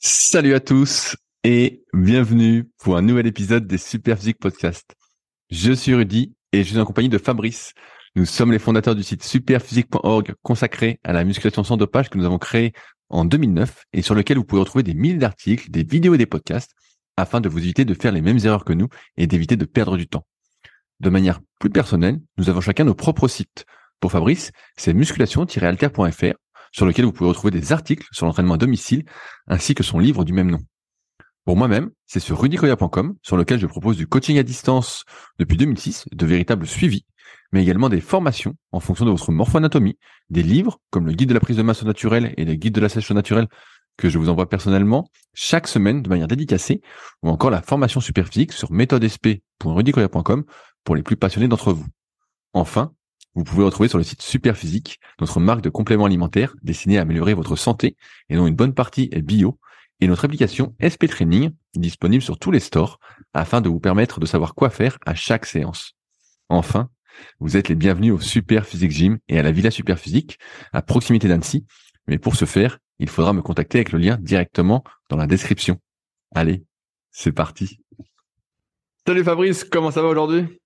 Salut à tous et bienvenue pour un nouvel épisode des Superphysique Podcast. Je suis Rudy et je suis en compagnie de Fabrice. Nous sommes les fondateurs du site superphysique.org consacré à la musculation sans dopage que nous avons créé en 2009 et sur lequel vous pouvez retrouver des milliers d'articles, des vidéos et des podcasts afin de vous éviter de faire les mêmes erreurs que nous et d'éviter de perdre du temps. De manière plus personnelle, nous avons chacun nos propres sites. Pour Fabrice, c'est musculation-alter.fr sur lequel vous pouvez retrouver des articles sur l'entraînement à domicile ainsi que son livre du même nom. Pour moi-même, c'est sur rudicoya.com sur lequel je propose du coaching à distance depuis 2006, de véritables suivis, mais également des formations en fonction de votre morphoanatomie, des livres comme le guide de la prise de masse naturelle et le guide de la sèche naturelle que je vous envoie personnellement chaque semaine de manière dédicacée, ou encore la formation superphysique sur méthodesp.rudicoya.com pour les plus passionnés d'entre vous. Enfin, vous pouvez retrouver sur le site Superphysique, notre marque de compléments alimentaires destinée à améliorer votre santé et dont une bonne partie est bio, et notre application SP Training disponible sur tous les stores afin de vous permettre de savoir quoi faire à chaque séance. Enfin, vous êtes les bienvenus au Super Physique Gym et à la Villa Super Physique à proximité d'Annecy. Mais pour ce faire, il faudra me contacter avec le lien directement dans la description. Allez, c'est parti. Salut Fabrice, comment ça va aujourd'hui?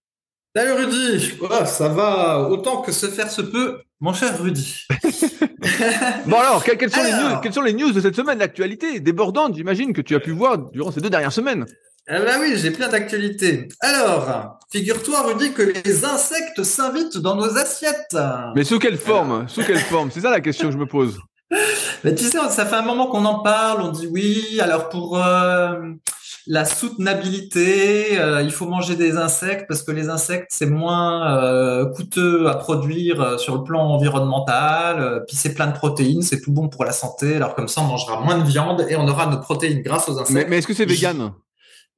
Salut Rudy, oh, ça va autant que se faire se peut, mon cher Rudy. bon alors, quelles, sont les news, quelles sont les news de cette semaine, l'actualité débordante, j'imagine, que tu as pu voir durant ces deux dernières semaines? Eh ben oui, j'ai plein d'actualités. Alors, figure-toi, Rudy, que les insectes s'invitent dans nos assiettes. Mais sous quelle forme? Sous quelle forme? C'est ça la question que je me pose. Mais tu sais, ça fait un moment qu'on en parle. On dit oui. Alors pour euh, la soutenabilité, euh, il faut manger des insectes parce que les insectes c'est moins euh, coûteux à produire euh, sur le plan environnemental. puis c'est plein de protéines, c'est tout bon pour la santé. Alors comme ça, on mangera moins de viande et on aura nos protéines grâce aux insectes. Mais, est-ce que c'est vegan?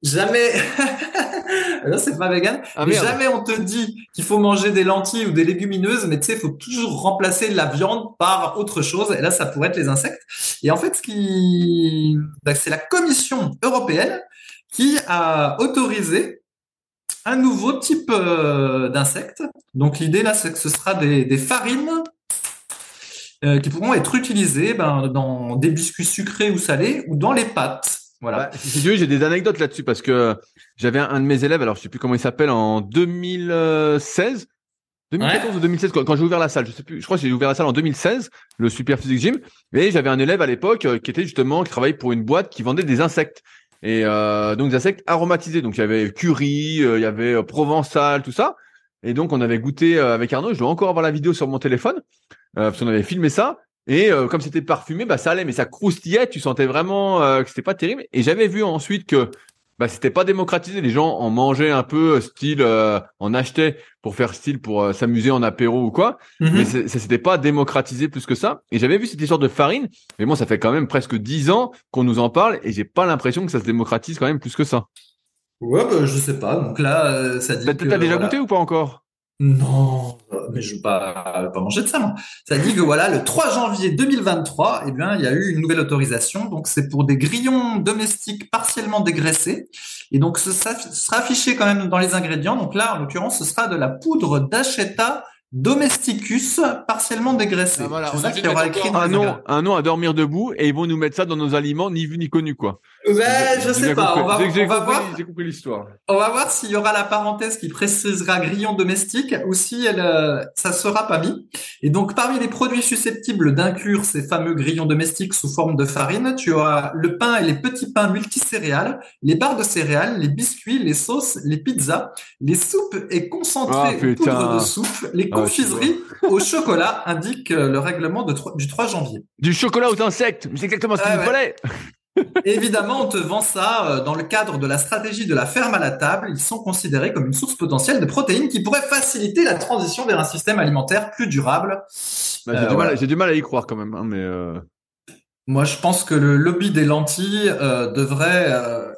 Jamais. Là, c'est pas vegan. Ah, mais jamais on te dit qu'il faut manger des lentilles ou des légumineuses, mais tu sais, il faut toujours remplacer la viande par autre chose. Et là, ça pourrait être les insectes. Et en fait, ce qui, bah, c'est la Commission européenne qui a autorisé un nouveau type euh, d'insectes. Donc l'idée là, c'est que ce sera des, farines euh, qui pourront être utilisées ben, dans des biscuits sucrés ou salés ou dans les pâtes. Voilà. si tu veux, j'ai des anecdotes là-dessus parce que j'avais un, de mes élèves, alors je sais plus comment il s'appelle, en 2016. 2014 ou 2016 quand, j'ai ouvert la salle, je sais plus, je crois que j'ai ouvert la salle en 2016, le Super Physique Gym, et j'avais un élève à l'époque euh, qui était justement qui travaillait pour une boîte qui vendait des insectes et euh, donc des insectes aromatisés. Donc il y avait curry, euh, il y avait provençal, tout ça. Et donc on avait goûté avec Arnaud. Je dois encore avoir la vidéo sur mon téléphone parce qu'on avait filmé ça. Et comme c'était parfumé, bah ça allait, mais ça croustillait. Tu sentais vraiment que c'était pas terrible. Et j'avais vu ensuite que bah c'était pas démocratisé. Les gens en mangeaient un peu style, euh, en achetaient pour faire style pour euh, s'amuser en apéro ou quoi. Mhm. Mais ça s'était pas démocratisé plus que ça. Et j'avais vu cette histoire de farine. Mais bon, ça fait quand même presque dix ans qu'on nous en parle et j'ai pas l'impression que ça se démocratise quand même plus que ça. Ouais, bah, je sais pas. Donc là, euh, ça dit. Bah, T'as déjà goûté ou pas encore? Non, mais je ne veux pas, pas manger de ça. Moi. Ça dit que voilà, le 3 janvier 2023, eh bien, il y a eu une nouvelle autorisation. Donc, c'est pour des grillons domestiques partiellement dégraissés. Et donc, ça sera affiché quand même dans les ingrédients. Donc là, en l'occurrence, ce sera de la poudre d'acheta domesticus partiellement dégraissé. Ah, voilà, on a écrit un nom, un nom à dormir debout et ils vont nous mettre ça dans nos aliments ni vu ni connu quoi. Ouais, je sais pas. On va, on va voir. J'ai compris l'histoire. On va voir s'il y aura la parenthèse qui précisera grillon domestique ou si elle, euh, ça sera pas mis. Et donc, parmi les produits susceptibles d'inclure ces fameux grillons domestiques sous forme de farine, tu auras le pain et les petits pains multicéréales, les barres de céréales, les biscuits, les sauces, les pizzas, les soupes et concentrés oh, poudre de soupe, les ah, confiseries au chocolat, indique euh, le règlement de, du 3 janvier. Du chocolat aux insectes, c'est exactement ce qu'il fallait. Évidemment, on te vend ça euh, dans le cadre de la stratégie de la ferme à la table. Ils sont considérés comme une source potentielle de protéines qui pourrait faciliter la transition vers un système alimentaire plus durable. Bah, euh, j'ai, du mal, à y croire quand même, hein, mais. Euh... Moi, je pense que le lobby des lentilles euh, devrait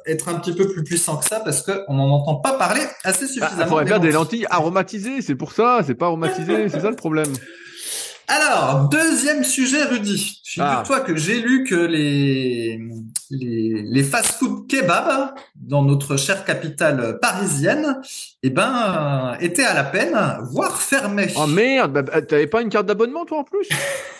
être un petit peu plus puissant que ça parce qu'on n'en entend pas parler assez bah, suffisamment. Il faudrait faire des lentilles aromatisées, c'est pour ça. C'est pas aromatisé, c'est ça le problème. Alors, deuxième sujet, Rudy. Figure-toi ah. que j'ai lu que les, les, les fast-food kebab dans notre chère capitale parisienne, eh ben, étaient à la peine, voire fermés. Oh merde, bah, bah, t'avais pas une carte d'abonnement toi en plus?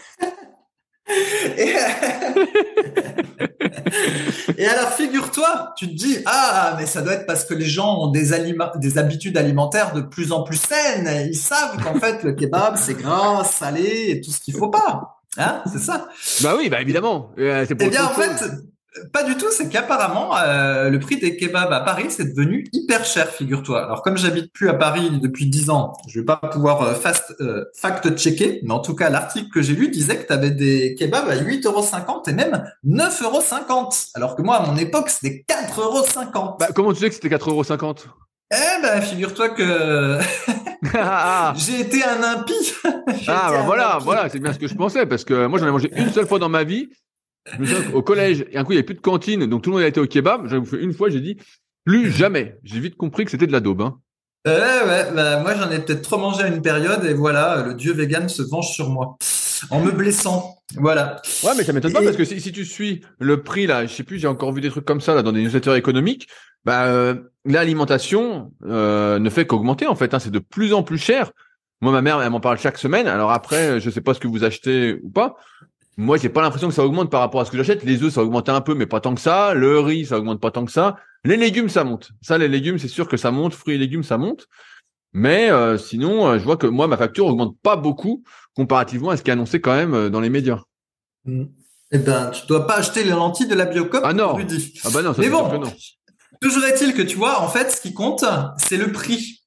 Et alors, figure-toi, tu te dis, ah, mais ça doit être parce que les gens ont des, des habitudes alimentaires de plus en plus saines. Ils savent qu'en fait, le kebab, c'est gras, salé et tout ce qu'il faut pas. Hein, c'est ça. Bah oui, bah évidemment. Euh, eh bien, en fait, pas du tout, c'est qu'apparemment euh, le prix des kebabs à Paris c'est devenu hyper cher, figure-toi. Alors comme j'habite plus à Paris depuis 10 ans, je vais pas pouvoir euh, fast, euh, fact-checker, mais en tout cas l'article que j'ai lu disait que tu avais des kebabs à 8,50€ et même 9,50€. Alors que moi à mon époque c'était 4,50€. Bah, comment tu sais que c'était 4,50€ eh ben, figure-toi que ah. j'ai été un impie. ah bah voilà, voilà, c'est bien ce que je pensais parce que moi j'en ai mangé une seule fois dans ma vie au collège, et un coup, il n'y avait plus de cantine, donc tout le monde a été au kebab. J'avais fait une fois, j'ai dit, plus jamais. J'ai vite compris que c'était de la daube. Hein. Ouais, ouais, bah, moi j'en ai peut-être trop mangé à une période et voilà, le dieu vegan se venge sur moi en me blessant. Voilà. Ouais, mais ça m'étonne pas parce que si, tu suis le prix là, je sais plus, j'ai encore vu des trucs comme ça là dans des newsletters économiques. Bah, euh, l'alimentation euh, ne fait qu'augmenter en fait. Hein, c'est de plus en plus cher. Moi, ma mère, elle m'en parle chaque semaine. Alors après, je sais pas ce que vous achetez ou pas, moi, j'ai pas l'impression que ça augmente par rapport à ce que j'achète. Les œufs, ça augmente un peu, mais pas tant que ça. Le riz, ça augmente pas tant que ça. Les légumes, ça monte. Ça, les légumes, c'est sûr que ça monte. Fruits et légumes, ça monte. Mais euh, sinon, euh, je vois que moi, ma facture augmente pas beaucoup comparativement à ce qui est annoncé quand même euh, dans les médias. Mmh. Eh ben, tu dois pas acheter les lentilles de la Biocop. Ah non. Ah bah non. Ça mais bon, toujours est-il que tu vois, en fait, ce qui compte, c'est le prix.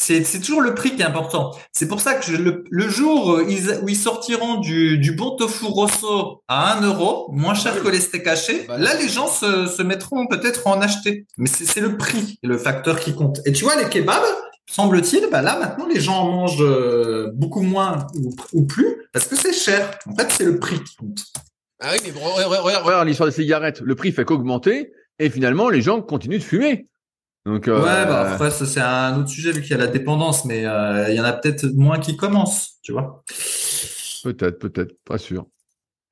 C'est, toujours le prix qui est important. C'est pour ça que le, jour où ils, sortiront du, du, bon tofu rosso à 1 euro, moins cher que les steaks hachés, bah, là les gens se, se mettront peut-être à en acheter. Mais c'est, le prix, le facteur qui compte. Et tu vois, les kebabs, semble-t-il, bah là maintenant les gens en mangent euh, beaucoup moins ou, plus parce que c'est cher. En fait, c'est le prix qui compte. Ah oui, mais regarde, regarde l'histoire des cigarettes. Le prix fait qu'augmenter et finalement les gens continuent de fumer. Donc, euh, ouais, bah après ça c'est un autre sujet vu qu'il y a la dépendance, mais euh, il y en a peut-être moins qui commencent, tu vois. Peut-être, peut-être, pas sûr.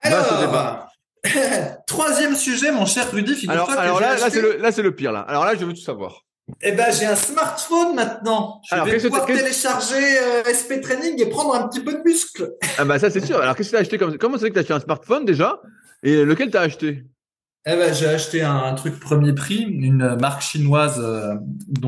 Alors, troisième sujet, mon cher Rudy. Alors, alors là, là c'est le, là c'est le pire là. Alors là, je veux tout savoir. Eh ben, j'ai un smartphone maintenant. Je vais pouvoir télécharger euh, SP Training et prendre un petit peu de muscle. Ah bah ça c'est sûr. Alors qu'est-ce que tu as acheté comme Comment c'est que tu as acheté un smartphone déjà? Et lequel tu as acheté? Eh ben, j'ai acheté un, truc premier prix, une marque chinoise. Euh,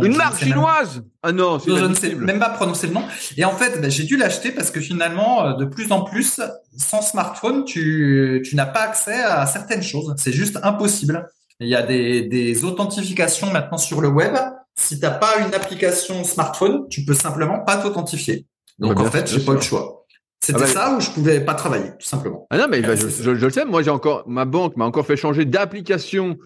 une marque chinoise Ah non, c'est Je ne sais même pas prononcer le nom. Et en fait, ben, j'ai dû l'acheter parce que finalement, euh, de plus en plus, sans smartphone, tu, tu n'as pas accès à certaines choses. C'est juste impossible. Il y a des, des authentifications maintenant sur le web. Si t'as pas une application smartphone, tu peux simplement pas t'authentifier. Donc bah, en fait, j'ai pas le choix. C'était ah bah, ça ou je pouvais pas travailler, tout simplement. Ah non, mais bah, je, je, le sais. Moi, j'ai encore ma banque m'a encore fait changer d'application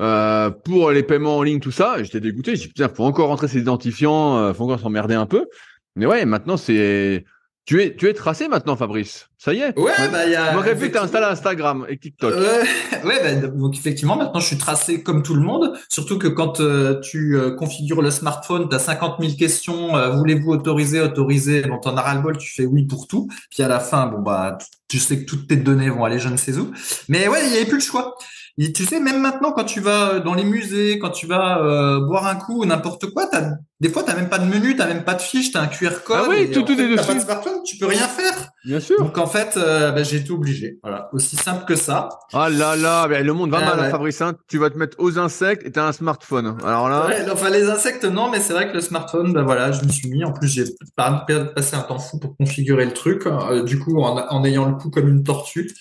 euh, pour les paiements en ligne, tout ça. J'étais dégoûté. J'ai dit putain, faut encore rentrer ses identifiants, euh, faut encore s'emmerder un peu. Mais ouais, maintenant c'est tu es, tu es tracé maintenant, Fabrice. Ça y est. Ouais, bah, il y a. J'aurais vu que installé Instagram et TikTok. ouais, bah, donc effectivement, maintenant, je suis tracé comme tout le monde. Surtout que quand euh, tu euh, configures le smartphone, tu as 50 000 questions. Euh, voulez-vous autoriser, autoriser? Bon, t'en as ras le bol, tu fais oui pour tout. Puis à la fin, bon, bah, tu sais que toutes tes données vont aller je ne sais où. Mais ouais, il n'y avait plus le choix. Et tu sais, même maintenant, quand tu vas dans les musées, quand tu vas euh, boire un coup ou n'importe quoi, as, des fois, tu même pas de menu, tu même pas de fiche, tu as un QR code. Ah oui, tout, tout est dessus. pas de smartphone, tu peux rien faire. Bien sûr. Donc en fait, euh, bah, j'ai été obligé. Voilà, aussi simple que ça. Ah là là, le monde va ah mal, Fabrice. Hein. Tu vas te mettre aux insectes et tu as un smartphone. Alors là. Ouais, enfin les insectes non, mais c'est vrai que le smartphone, bah voilà, je me suis mis. En plus, j'ai passé un temps fou pour configurer le truc. Euh, du coup, en, en ayant le coup comme une tortue.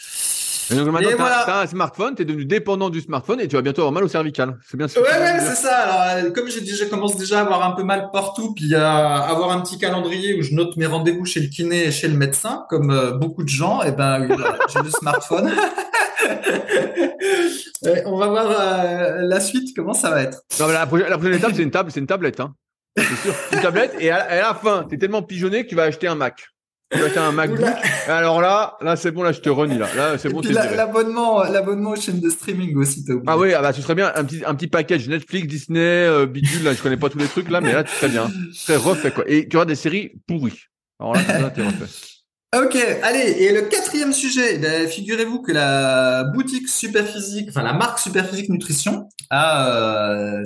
Et donc maintenant, t'as un smartphone, t'es devenu dépendant du smartphone et tu vas bientôt avoir mal au cervical. C'est bien ça. Ouais, ouais, c'est ça. Alors, euh, comme j'ai déjà, commence déjà à avoir un peu mal partout, puis à avoir un petit calendrier où je note mes rendez-vous chez le kiné et chez le médecin, comme euh, beaucoup de gens, et eh ben, j'ai le smartphone. on va voir euh, la suite, comment ça va être. Non, la, prochaine, la prochaine étape, c'est une table, c'est une tablette, hein. C'est sûr. Une tablette, et à, à la fin, t'es tellement pigeonné que tu vas acheter un Mac un MacBook. Alors là, là c'est bon, là je te renie là. Là c'est bon. L'abonnement, l'abonnement aux chaînes de streaming aussi. Ah oui, ah bah ce serait bien un petit un petit package Netflix, Disney, euh, bidule. Là, je connais pas tous les trucs là, mais là tu serais bien. Très refait quoi. Et tu auras des séries pourries. Alors là, là t'es refait. Ok, allez, et le quatrième sujet, ben, figurez-vous que la boutique Superphysique, enfin la marque Superphysique Nutrition a euh,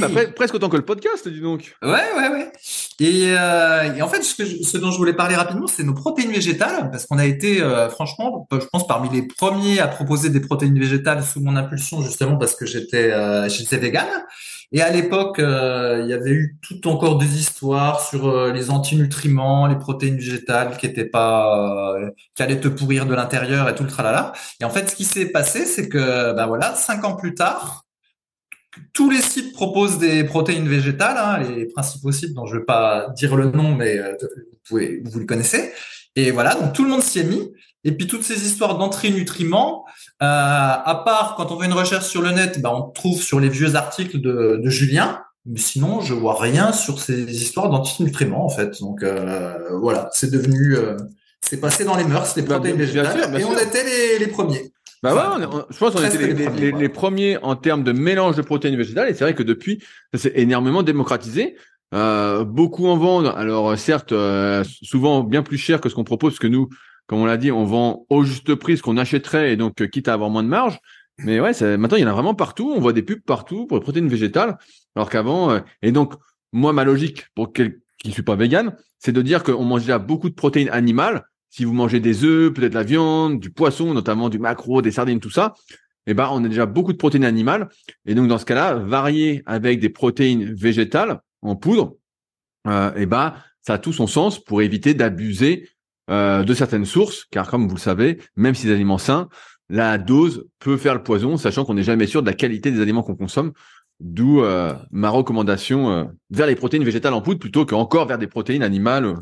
5 ans presque autant que le podcast, dis donc. Ouais, ouais, ouais. Et, euh, et en fait, ce, que ce, dont je voulais parler rapidement, c'est nos protéines végétales, parce qu'on a été, euh, franchement, je pense parmi les premiers à proposer des protéines végétales sous mon impulsion, justement parce que j'étais, euh, j'étais vegan. Et à l'époque, euh, il y avait eu tout encore des histoires sur les antinutriments, les protéines végétales qui étaient pas, qui allaient te pourrir de l'intérieur et tout le tralala. Et en fait, ce qui s'est passé, c'est que, ben voilà, cinq ans plus tard, tous les sites proposent des protéines végétales, hein, les principaux sites dont je ne vais pas dire le nom, mais euh, vous, pouvez, vous le connaissez. Et voilà, donc tout le monde s'y est mis. Et puis toutes ces histoires d'entrée nutriments, euh, à part quand on fait une recherche sur le net, bah, on trouve sur les vieux articles de, de Julien. Mais sinon, je vois rien sur ces histoires d'antinutriments en fait. Donc euh, voilà, c'est devenu, euh, c'est passé dans les mœurs les bah, protéines végétales, et on était les, les premiers. Bah ouais, je pense qu'on était les, premiers, en termes de mélange de protéines végétales. Et c'est vrai que depuis, ça s'est énormément démocratisé. Euh, beaucoup en vendent. Alors certes, euh, souvent bien plus cher que ce qu'on propose, parce que nous, comme on l'a dit, on vend au juste prix ce qu'on achèterait, et donc euh, quitte à avoir moins de marge. Mais ouais, maintenant il y en a vraiment partout. On voit des pubs partout pour les protéines végétales, alors qu'avant. Euh, et donc moi, ma logique pour quelqu'un qui ne suis pas vegan, c'est de dire qu'on mange déjà beaucoup de protéines animales si vous mangez des œufs, peut-être la viande, du poisson, notamment du macro, des sardines, tout ça, eh ben, on a déjà beaucoup de protéines animales. Et donc, dans ce cas-là, varier avec des protéines végétales en poudre, euh, eh ben, ça a tout son sens pour éviter d'abuser euh, de certaines sources, car comme vous le savez, même si des aliments sains, la dose peut faire le poison, sachant qu'on n'est jamais sûr de la qualité des aliments qu'on consomme. D'où euh, ma recommandation vers les protéines végétales en poudre plutôt qu'encore vers des protéines animales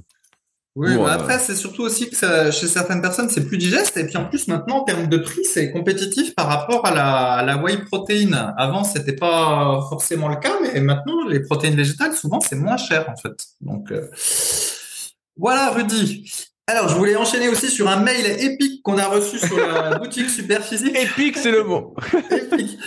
oui, mais après, c'est surtout aussi que chez certaines personnes, c'est plus digeste. Et puis en plus, maintenant, en termes de prix, c'est compétitif par rapport à la, à la whey protéine. Avant, c'était pas forcément le cas, mais maintenant, les protéines végétales, souvent, c'est moins cher, en fait. Donc, euh, voilà, Rudy. Alors, je voulais enchaîner aussi sur un mail épique qu'on a reçu sur la boutique Superphysique. Épique, c'est le mot. épique.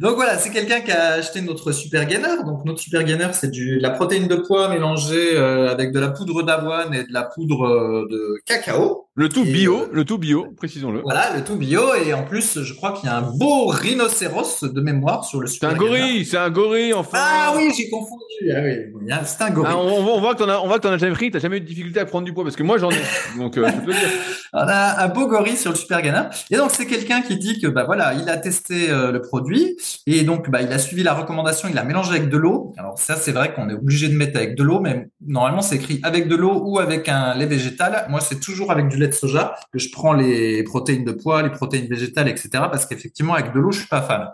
Donc voilà, c'est quelqu'un qui a acheté notre super gainer. Donc notre super gainer, c'est du la protéine de pois mélangée euh, avec de la poudre d'avoine et de la poudre euh, de cacao. Le tout bio, euh, le tout bio, précisons-le. Voilà, le tout bio et en plus, je crois qu'il y a un beau rhinocéros de mémoire sur le super. C'est un gorille, c'est un gorille enfin. Ah oui, j'ai confondu. Ah oui, c'est un gorille. Ah, on, voit que t'en as, on voit que t'en as jamais pris, t'as jamais eu de difficulté à prendre du poids parce que moi j'en ai. Donc euh, je peux dire. On a un beau gorille sur le super gainer et donc c'est quelqu'un qui dit que bah voilà, il a testé le produit et donc, bah, il a suivi la recommandation, il a mélangé avec de l'eau. Alors ça, c'est vrai qu'on est obligé de mettre avec de l'eau, mais normalement, c'est écrit avec de l'eau ou avec un lait végétal. Moi, c'est toujours avec du lait de soja que je prends les protéines de pois, les protéines végétales, etc. Parce qu'effectivement, avec de l'eau, je suis pas fan.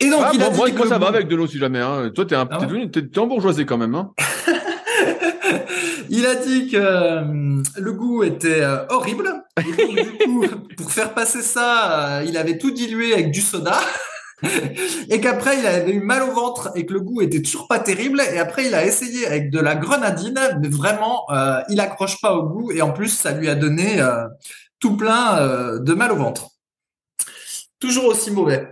Et donc, ah, il a moi, moi ça va avec de l'eau si jamais. Hein. Toi, t'es un, ah t'es, bourgeoisé quand même. Hein. il a dit que euh, le goût était euh, horrible. du coup, pour faire passer ça, euh, il avait tout dilué avec du soda. et qu'après il avait eu mal au ventre et que le goût était toujours pas terrible. Et après il a essayé avec de la grenadine mais vraiment euh, il accroche pas au goût. Et en plus ça lui a donné euh, tout plein euh, de mal au ventre. Toujours aussi mauvais.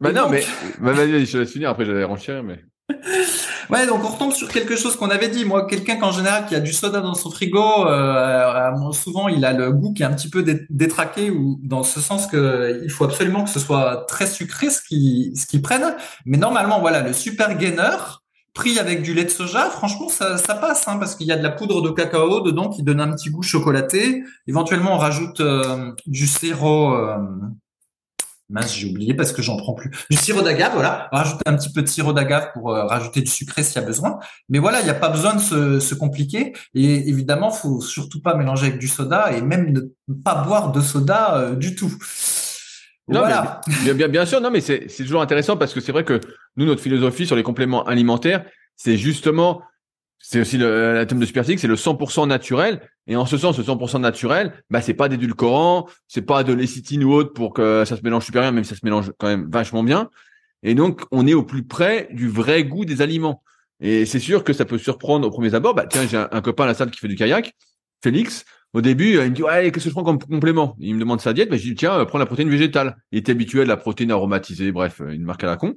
Bah non mais bah, vas-y je laisse finir. Après j'allais renchérir mais Ouais, donc on retombe sur quelque chose qu'on avait dit. Moi, quelqu'un qu'en général qui a du soda dans son frigo, euh, souvent il a le goût qui est un petit peu détraqué ou dans ce sens que il faut absolument que ce soit très sucré ce qui ce qu'ils prennent. Mais normalement, voilà, le super gainer pris avec du lait de soja, franchement, ça, ça passe hein, parce qu'il y a de la poudre de cacao dedans qui donne un petit goût chocolaté. Éventuellement, on rajoute euh, du sirop. Euh, Mince, j'ai oublié parce que j'en prends plus. Du sirop d'agave, voilà. Rajouter un petit peu de sirop d'agave pour euh, rajouter du sucré s'il y a besoin. Mais voilà, il n'y a pas besoin de se, se, compliquer. Et évidemment, faut surtout pas mélanger avec du soda et même ne pas boire de soda euh, du tout. voilà. bien, bien, bien sûr, non, mais c'est toujours intéressant parce que c'est vrai que nous, notre philosophie sur les compléments alimentaires, c'est justement c'est aussi le, thème de Superphysique, c'est le 100% naturel. Et en ce sens, le 100% naturel, bah c'est pas d'édulcorant, c'est pas de lécithine ou autre pour que ça se mélange super bien, même si ça se mélange quand même vachement bien. Et donc, on est au plus près du vrai goût des aliments. Et c'est sûr que ça peut surprendre au premier abord. Bah tiens, j'ai un, copain à la salle qui fait du kayak, Félix. Au début, il me dit ouais, qu'est-ce que je prends comme complément? Il me demande sa diète, bah, je dis tiens, prends la protéine végétale. Il est habitué à la protéine aromatisée, bref, une marque à la con.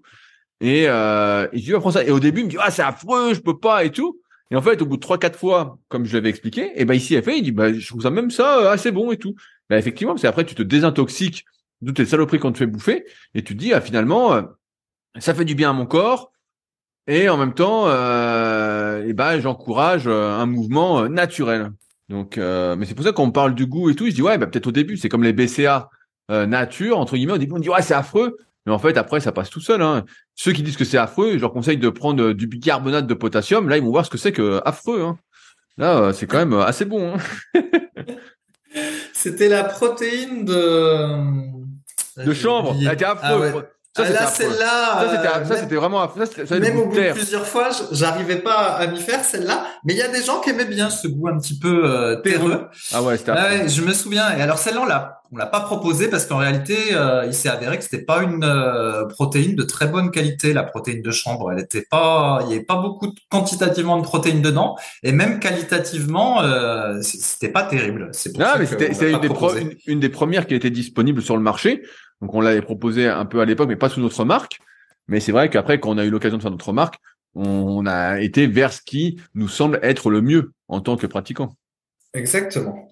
Et, euh, et je dis prends ça. Et au début, il me dit ah c'est affreux, je peux pas et tout. Et en fait, au bout de trois, quatre fois, comme je l'avais expliqué, et eh ben ici, elle fait, il dit, bah, je trouve ça même ça euh, assez bon et tout. Ben effectivement, c'est après, tu te désintoxiques de tes saloperies qu'on te fait bouffer, et tu te dis, ah, finalement, euh, ça fait du bien à mon corps. Et en même temps, euh, eh ben, j'encourage euh, un mouvement euh, naturel. Donc, euh, mais c'est pour ça qu'on parle du goût et tout. Je dis ouais, bah, peut-être au début, c'est comme les BCA nature entre guillemets. Au début, on dit ouais, c'est affreux. Mais en fait, après, ça passe tout seul. Hein. Ceux qui disent que c'est affreux, je leur conseille de prendre du bicarbonate de potassium. Là, ils vont voir ce que c'est que affreux. Hein. Là, c'est quand même assez bon. Hein. C'était la protéine de de chambre. Elle était affreux. Ah ça, ah, là, celle-là, ça, c'était vraiment, ça, même au bout de plusieurs fois, j'arrivais pas à m'y faire celle-là. Mais il y a des gens qui aimaient bien ce goût un petit peu euh, terreux. Ah ouais, c'était. Ouais, je me souviens. Et alors celle-là, on l'a, on l'a pas proposé parce qu'en réalité, euh, il s'est avéré que c'était pas une euh, protéine de très bonne qualité, la protéine de chambre. Elle était pas, il y avait pas beaucoup de, quantitativement de protéines dedans, et même qualitativement, euh, c'était pas terrible. C'est pour ah, mais c'était, une, des une, des premières qui était disponible sur le marché. Donc on l'avait proposé un peu à l'époque, mais pas sous notre marque. Mais c'est vrai qu'après, quand on a eu l'occasion de faire notre marque, on a été vers ce qui nous semble être le mieux en tant que pratiquant. Exactement.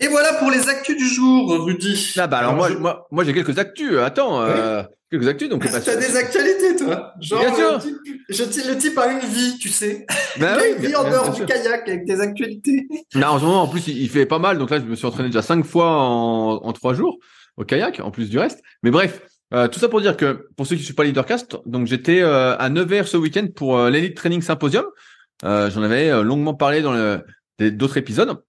Et voilà pour les actus du jour, Rudy. Ah bah alors, moi, moi, moi j'ai quelques actus. Attends, euh, quelques actus. Donc t'as des actualités, toi. Genre, Bien sûr. je le type a une vie, tu sais. Ben oui, une vie en dehors du kayak avec des actualités. Non, en ce moment, en plus, il, fait pas mal. Donc là, je me suis entraîné déjà cinq fois en, en trois jours au kayak, en plus du reste. Mais bref, euh, tout ça pour dire que pour ceux qui ne suivent pas Leadercast, donc j'étais euh, à Nevers ce week-end pour euh, l'Elite Training Symposium. J'en avais longuement parlé dans d'autres épisodes.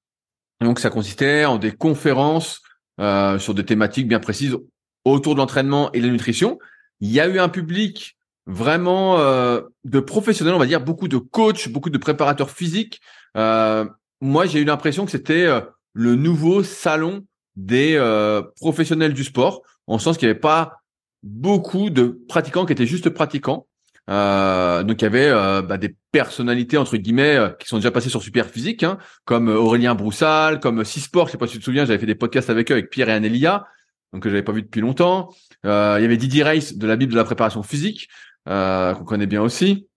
Donc ça consistait en des conférences sur des thématiques bien précises autour de l'entraînement et de la nutrition. Il y a eu un public vraiment de professionnels, on va dire, beaucoup de coachs, beaucoup de préparateurs physiques. moi, j'ai eu l'impression que c'était le nouveau salon des euh, professionnels du sport, en sens qu'il n'y avait pas beaucoup de pratiquants qui étaient juste pratiquants. Euh, donc il y avait euh, bah, des personnalités entre guillemets qui sont déjà passées sur Super Physique, hein, comme Aurélien Broussal, comme Sport. Je sais pas si tu te souviens, j'avais fait des podcasts avec eux, avec Pierre et Anélia, donc que j'avais pas vu depuis longtemps. il y avait Didier Reis de la Bible de la préparation physique, qu'on connaît bien aussi.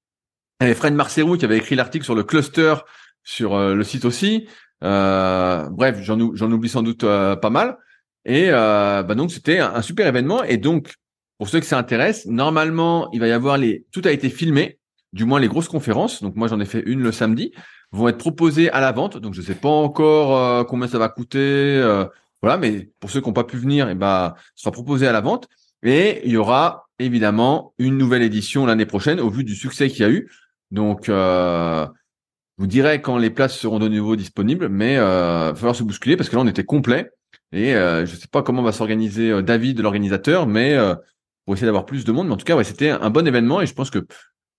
Il y avait Fred Marcerou qui avait écrit l'article sur le cluster sur le site aussi. Euh, bref, j'en oublie sans doute euh, pas mal. Et euh, bah donc c'était un, super événement. Et donc pour ceux que ça intéresse, normalement il va y avoir les tout a été filmé, du moins les grosses conférences. Donc moi j'en ai fait une le samedi, vont être proposées à la vente. Donc je sais pas encore combien ça va coûter. voilà, mais pour ceux qui n'ont pas pu venir, et eh ben ce sera proposé à la vente. Et il y aura évidemment une nouvelle édition l'année prochaine au vu du succès qu'il y a eu. Donc euh, vous direz quand les places seront de nouveau disponibles, mais euh, il va falloir se bousculer parce que là on était complet et euh, je ne sais pas comment va s'organiser euh, David, l'organisateur, mais euh, pour essayer d'avoir plus de monde. Mais en tout cas, ouais, c'était un bon événement et je pense que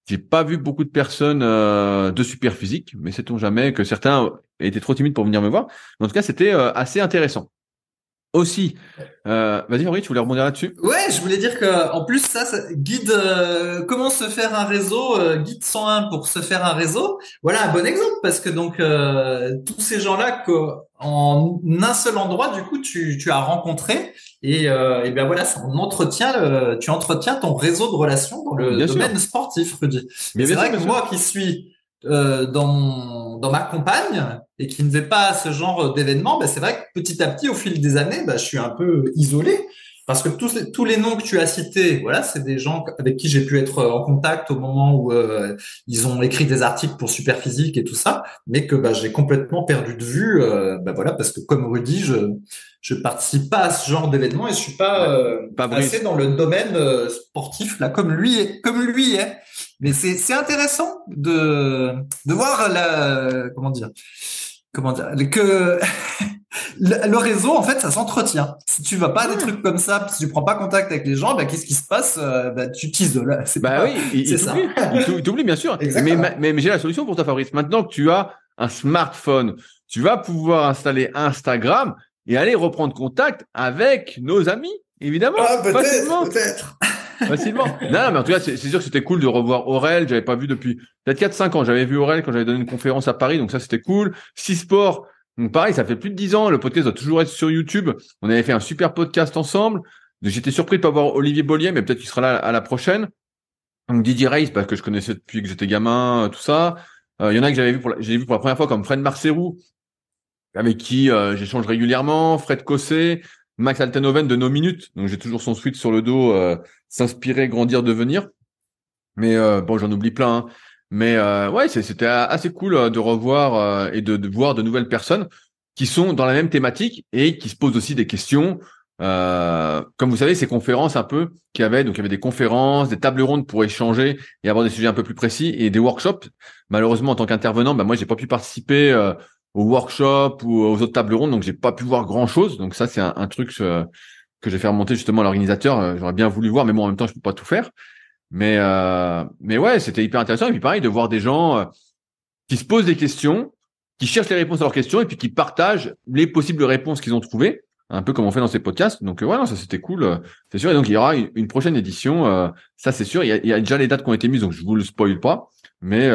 j'ai pas vu beaucoup de personnes de super physique, mais sait-on jamais que certains étaient trop timides pour venir me voir. Mais en tout cas, c'était assez intéressant aussi. Euh, Vas-y Henri, tu voulais rebondir là-dessus? Ouais, je voulais dire que en plus ça, ça guide euh, comment se faire un réseau, euh, guide 101 pour se faire un réseau. Voilà un bon exemple parce que donc euh, tous ces gens-là en un seul endroit du coup tu, tu as rencontré et, et bien voilà, ça, on entretient le, tu entretiens ton réseau de relations dans le domaine sportif, Rudy. Mais c'est vrai que moi qui suis euh, dans, dans ma compagne et qui ne faisait pas ce genre d'événement, ben c'est vrai que petit à petit, au fil des années, ben je suis un peu isolé. Parce que tous, tous les noms que tu as cités, voilà, c'est des gens avec qui j'ai pu être en contact au moment où euh, ils ont écrit des articles pour Superphysique et tout ça, mais que ben, j'ai complètement perdu de vue, euh, ben voilà, parce que comme Rudy, je je participe pas à ce genre d'événement et je suis pas, euh, pas assez dans le domaine euh, sportif là, comme lui est, comme lui est. Mais c'est c'est intéressant de de voir la comment dire comment dire que le, réseau en fait ça s'entretient. Si tu vas pas à des trucs comme ça, si tu prends pas contact avec les gens, bah qu'est-ce qui se passe euh, bah, tu t'isoles. Bah oui, il, ça. Il t'oublie bien sûr. Mais, mais, mais j'ai la solution pour toi Fabrice. Maintenant que tu as un smartphone, tu vas pouvoir installer Instagram et aller reprendre contact avec nos amis, évidemment. Ah, peut-être, peut-être facilement. non, mais en tout cas, c'est sûr que c'était cool de revoir Aurel. J'avais pas vu depuis peut-être 4-5 ans. J'avais vu Aurel quand j'avais donné une conférence à Paris, donc ça c'était cool. Six Sports, donc pareil, ça fait plus de 10 ans. Le podcast doit toujours être sur YouTube. On avait fait un super podcast ensemble. J'étais surpris de pas voir Olivier Bollier, mais peut-être qu'il sera là à la prochaine. Donc Didier Reis, parce que je connaissais depuis que j'étais gamin, euh, tout ça. Euh, il y en a que j'avais vu pour j'ai vu pour la première fois comme Fred Marcerou, avec qui euh, j'échange régulièrement, Fred Cossé, Max Altenhoven de nos minutes. Donc j'ai toujours son suite sur le dos, s'inspirer, grandir, devenir. Mais bon, j'en oublie plein. Hein. Mais ouais, c'était assez cool de revoir et de, voir de nouvelles personnes qui sont dans la même thématique et qui se posent aussi des questions. Euh, comme vous savez, ces conférences un peu qu'il y avait, donc il y avait des conférences, des tables rondes pour échanger et avoir des sujets un peu plus précis et des workshops. Malheureusement, en tant qu'intervenant, bah moi j'ai pas pu participer euh, aux workshops ou aux autres tables rondes, donc j'ai pas pu voir grand chose. Donc ça c'est un, truc euh, que j'ai fait remonter justement à l'organisateur. Euh, j'aurais bien voulu voir, mais bon en même temps je peux pas tout faire. Mais mais ouais, c'était hyper intéressant et puis pareil de voir des gens qui se posent des questions qui cherchent les réponses à leurs questions et puis qui partagent les possibles réponses qu'ils ont trouvées, un peu comme on fait dans ces podcasts. Donc voilà, euh, ça c'était cool, euh, c'est sûr. Et donc il y aura une, prochaine édition, euh, ça c'est sûr. Il y, a, déjà les dates qui ont été mises, donc je vous le spoil pas, mais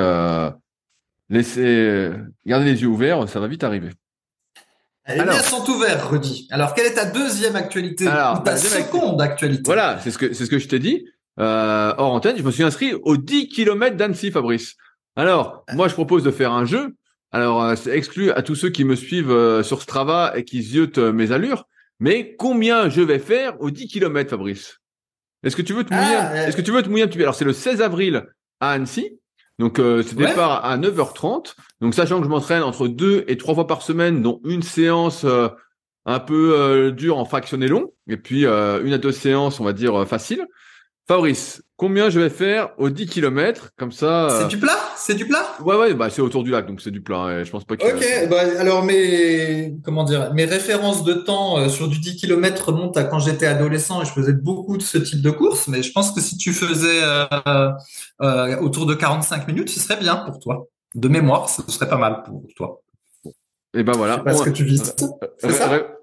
laissez, gardez les yeux ouverts, ça va vite arririver. Les liens sont ouverts, Rudy. Alors, quelle est ta deuxième actualité Alors, ta seconde actualité? Voilà, c'est ce que c'est ce que je t'ai dit. Euh, hors antenne, je me suis inscrit aux 10 km d'Annecy, Fabrice. Alors, moi, je propose de faire un jeu alors, euh, c'est exclu à tous ceux qui me suivent euh, sur Strava et qui ziotent euh, mes allures. Mais combien je vais faire aux 10 km, Fabrice? Est-ce que tu veux te mouiller ah, Est-ce que tu veux te mouiller un petit peu? Alors, c'est le 16 avril à Annecy. Donc, c'est départ à 9h30. Donc, sachant que je m'entraîne entre deux et trois fois par semaine, dont une séance un peu dure en fractionné long, et puis une à deux séances, on va dire, faciles. Fabrice, combien je vais faire aux 10 km comme ça C'est du plat? C'est du plat? Ouais ouais, bah c'est autour du lac donc c'est du plat. Hein, je pense pas que OK, bah, alors mes comment dire, mes références de temps euh, sur du 10 km remontent à quand j'étais adolescent et je faisais beaucoup de ce type de course mais je pense que si tu faisais euh, euh, autour de 45 minutes, ce serait bien pour toi. De mémoire, ce serait pas mal pour toi. Et ben voilà. Parce que tu vises.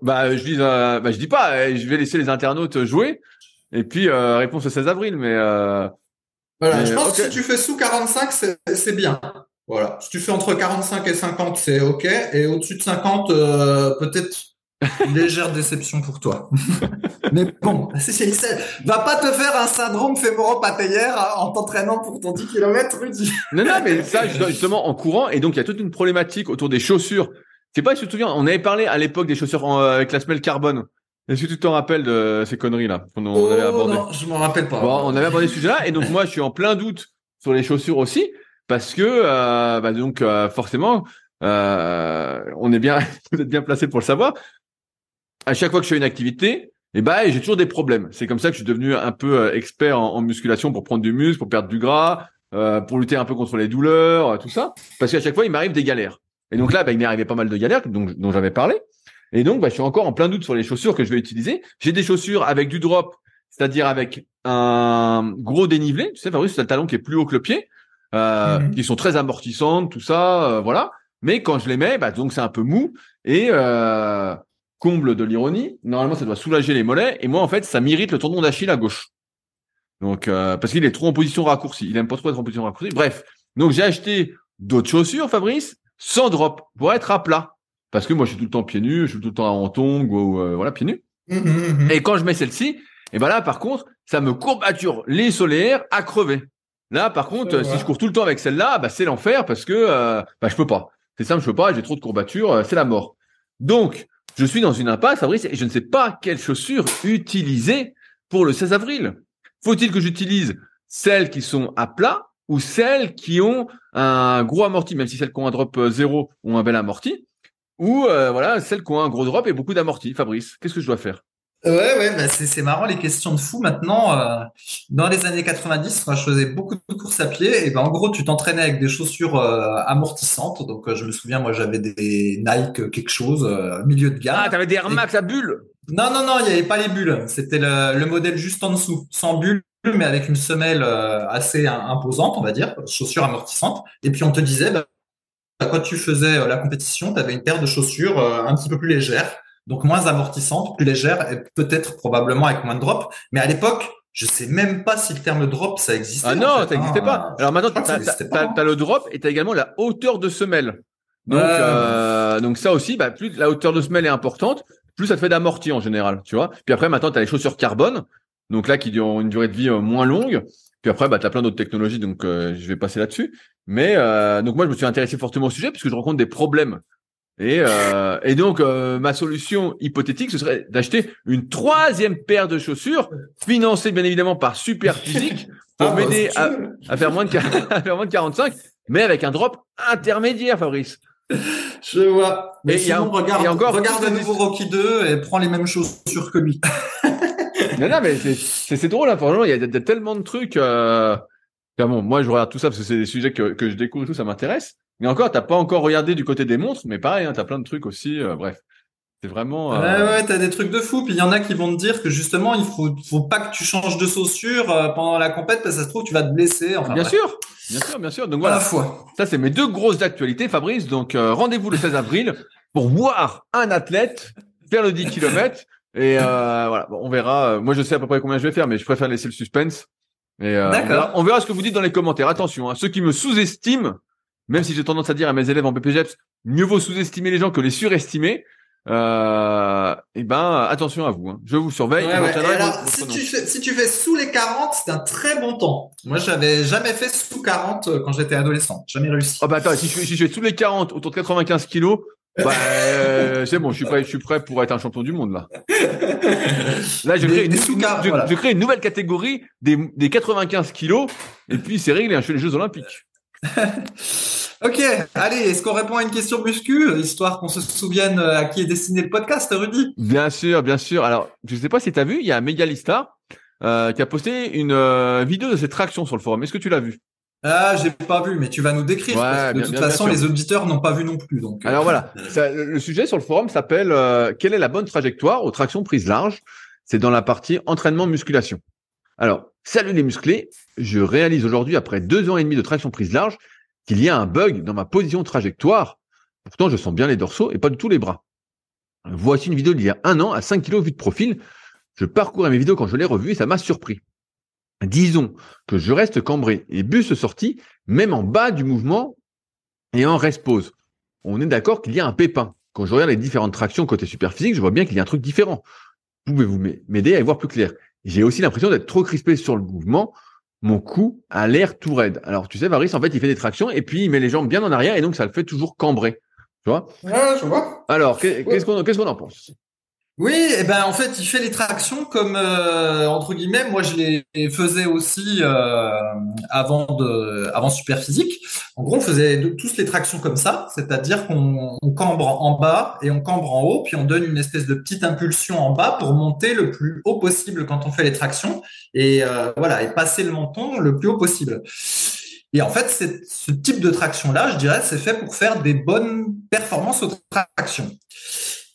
bah je vise. bah je dis pas. Je vais laisser les internautes jouer. Et puis, euh, réponse au 16 avril, mais... Euh, voilà, je pense que si tu fais sous 45, c'est bien. Voilà. Si tu fais entre 45 et 50, c'est OK. Et au-dessus de 50, euh, peut-être une légère déception pour toi. mais bon, va pas te faire un syndrome fémoro-pataillère en t'entraînant pour ton 10 km, Rudy. non, non, mais ça, justement, en courant. Et donc, il y a toute une problématique autour des chaussures. Je sais pas si tu te souviens, on avait parlé à l'époque des chaussures avec la semelle carbone. Est-ce que tu t'en rappelles de ces conneries-là qu'on oh, avait abordé Non, je m'en rappelle pas. Bon, on avait abordé ce sujet-là, et donc moi, je suis en plein doute sur les chaussures aussi, parce que euh, bah donc euh, forcément, euh, on est bien, vous êtes bien placé pour le savoir. À chaque fois que je fais une activité, eh ben j'ai toujours des problèmes. C'est comme ça que je suis devenu un peu euh, expert en, en musculation pour prendre du muscle, pour perdre du gras, euh, pour lutter un peu contre les douleurs, tout ça. Parce qu'à chaque fois, il m'arrive des galères. Et donc là, bah, il m'est arrivé pas mal de galères dont, dont j'avais parlé. Et donc, bah, je suis encore en plein doute sur les chaussures que je vais utiliser. J'ai des chaussures avec du drop, c'est-à-dire avec un gros dénivelé. Tu sais, Fabrice, c'est le talon qui est plus haut que le pied, euh, mhm. qui sont très amortissantes, tout ça, euh, voilà. Mais quand je les mets, bah, donc c'est un peu mou et euh, comble de l'ironie. Normalement, ça doit soulager les mollets et moi, en fait, ça m'irrite le tendon d'Achille à gauche. Donc, euh, parce qu'il est trop en position raccourcie. Il aime pas trop être en position raccourcie. Bref, donc j'ai acheté d'autres chaussures, Fabrice, sans drop, pour être à plat parce que moi je suis tout le temps pieds nus, je suis tout le temps en tongs ou euh, voilà pieds nus. Mmh, mmh, mmh. Et quand je mets celle-ci, et ben là par contre, ça me courbature les solaires à crever. Là par contre, si je cours tout le temps avec celle-là, bah c'est l'enfer parce que euh, bah je peux pas. C'est simple, je peux pas, j'ai trop de courbatures, euh, c'est la mort. Donc, je suis dans une impasse, Fabrice, et je ne sais pas quelles chaussures utiliser pour le 16 avril. Faut-il que j'utilise celles qui sont à plat ou celles qui ont un gros amorti, même si celles qui ont un drop zéro ont un bel amorti? Ou euh, voilà, celles qui ont un gros drop et beaucoup d'amorti. Fabrice, qu'est-ce que je dois faire? Ouais, ouais, bah c'est marrant les questions de fou maintenant. Euh, dans les années 90, moi, je faisais beaucoup de courses à pied et ben en gros, tu t'entraînais avec des chaussures euh, amortissantes. Donc je me souviens, moi, j'avais des Nike quelque chose milieu de gamme. Ah, t'avais des Air Max à bulles? Non, non, non, il n'y avait pas les bulles. C'était le, le, modèle juste en dessous, sans bulles, mais avec une semelle assez imposante, on va dire, chaussures amortissantes. Et puis on te disait, bah, quand tu faisais euh, la compétition, tu avais une paire de chaussures euh, un petit peu plus légère, donc moins amortissante, plus légère et peut-être probablement avec moins de drop. Mais à l'époque, je sais même pas si le terme drop ça existait. Ah non, ça n'existait pas. Hein. Alors maintenant, tu as, le drop et tu as également la hauteur de semelle. Donc, euh, donc ça aussi, bah, plus la hauteur de semelle est importante, plus ça te fait d'amorti en général, tu vois. Puis après, maintenant, tu as les chaussures carbone, donc là qui ont une durée de vie moins longue. Puis après, bah, tu as plein d'autres technologies, donc je vais passer là-dessus. Mais euh, donc moi, je me suis intéressé fortement au sujet parce que je rencontre des problèmes. Et, euh, et donc, euh, ma solution hypothétique, ce serait d'acheter une troisième paire de chaussures, financée bien évidemment par Super Physique, pour ah, bah, m'aider à, faire moins de, à faire moins de 45, mais avec un drop intermédiaire, Fabrice. Je vois. Mais sinon, regarde, encore, regarde à nouveau Rocky 2 et prends les mêmes chaussures que lui. non, non, mais c'est drôle, hein, franchement, il y, a, tellement de trucs. Euh... bon, moi, je regarde tout ça parce que c'est des sujets que, que je découvre et tout, ça m'intéresse. Mais encore, t'as pas encore regardé du côté des montres, mais pareil, hein, t'as plein de trucs aussi. Euh, bref, c'est vraiment. Euh... Ouais, ouais, t'as des trucs de fou. Puis il y en a qui vont te dire que justement, il faut, faut pas que tu changes de chaussure euh, pendant la compète parce que ça se trouve tu vas te blesser. Enfin, bien sûr, bien sûr, bien sûr. Donc voilà. Fois. Ça, c'est mes deux grosses actualités, Fabrice. Donc euh, rendez-vous le 16 avril pour voir un athlète faire le 10 km. Et voilà, bon, on verra. Moi, je sais à peu près combien je vais faire, mais je préfère laisser le suspense. Et euh, on, verra, on, verra, ce que vous dites dans les commentaires. Attention, hein, ceux qui me sous-estiment, même si j'ai tendance à dire à mes élèves en BPGEPS, mieux vaut sous-estimer les gens que les surestimer. Euh, et eh ben attention à vous, hein. je vous surveille. alors, si, tu fais, si tu fais sous les 40, c'est un très bon temps. Moi, j'avais jamais fait sous 40 euh, quand j'étais adolescent, jamais réussi. Oh bah attends, si je, si je fais sous les 40, autour de 95 kilos, bah, euh, c'est bon, je suis prêt, je suis prêt pour être un champion du monde là. Là, je crée, une, je, crée une nouvelle catégorie des, des 95 kilos et puis c'est réglé. Hein, je fais les Jeux Olympiques. Ok, allez, est-ce qu'on répond à une question muscu, histoire qu'on se souvienne euh, à qui est destiné le podcast, Rudy? Bien sûr, bien sûr. Alors, je sais pas si tu as vu, il y a Megalista euh, qui a posté une euh, vidéo de cette traction sur le forum. Est-ce que tu l'as vu? Ah, j'ai pas vu, mais tu vas nous décrire. parce que de toute façon, les auditeurs n'ont pas vu non plus. Donc. Euh. Alors voilà, le sujet sur le forum s'appelle quelle est la bonne trajectoire aux tractions prises larges C'est dans la partie entraînement musculation. Alors, salut les musclés, je réalise aujourd'hui après deux ans et demi de traction prise large qu'il y a un bug dans ma position trajectoire. Pourtant, je sens bien les dorsaux et pas du tout les bras. Voici une vidéo d'il y a un an à 5 kg vue de profil. Je parcourais mes vidéos quand je l'ai revue et ça m'a surpris. Disons que je reste cambré et buste sorti, même en bas du mouvement et en rest pause. On est d'accord qu'il y a un pépin. Quand je regarde les différentes tractions côté superphysique, je vois bien qu'il y a un truc différent. Pouvez-vous m'aider à y voir plus clair? J'ai aussi l'impression d'être trop crispé sur le mouvement mon cou a l'air tout raide. Alors, tu sais, Varis, en fait, il fait des tractions et puis il met les jambes bien en arrière et donc ça le fait toujours cambrer. Tu vois? Ouais, je vois. Alors, qu'est-ce qu'on qu'est-ce qu'on en pense? Oui, et eh ben en fait, il fait les tractions comme euh, entre guillemets. Moi, je les faisais aussi euh, avant de avant Superphysique. En gros, on faisait tous les tractions comme ça, c'est-à-dire qu'on cambre en bas et on cambre en haut, puis on donne une espèce de petite impulsion en bas pour monter le plus haut possible quand on fait les tractions et euh, voilà et passer le menton le plus haut possible. Et en fait, ce type de traction là, je dirais, c'est fait pour faire des bonnes performances aux tractions.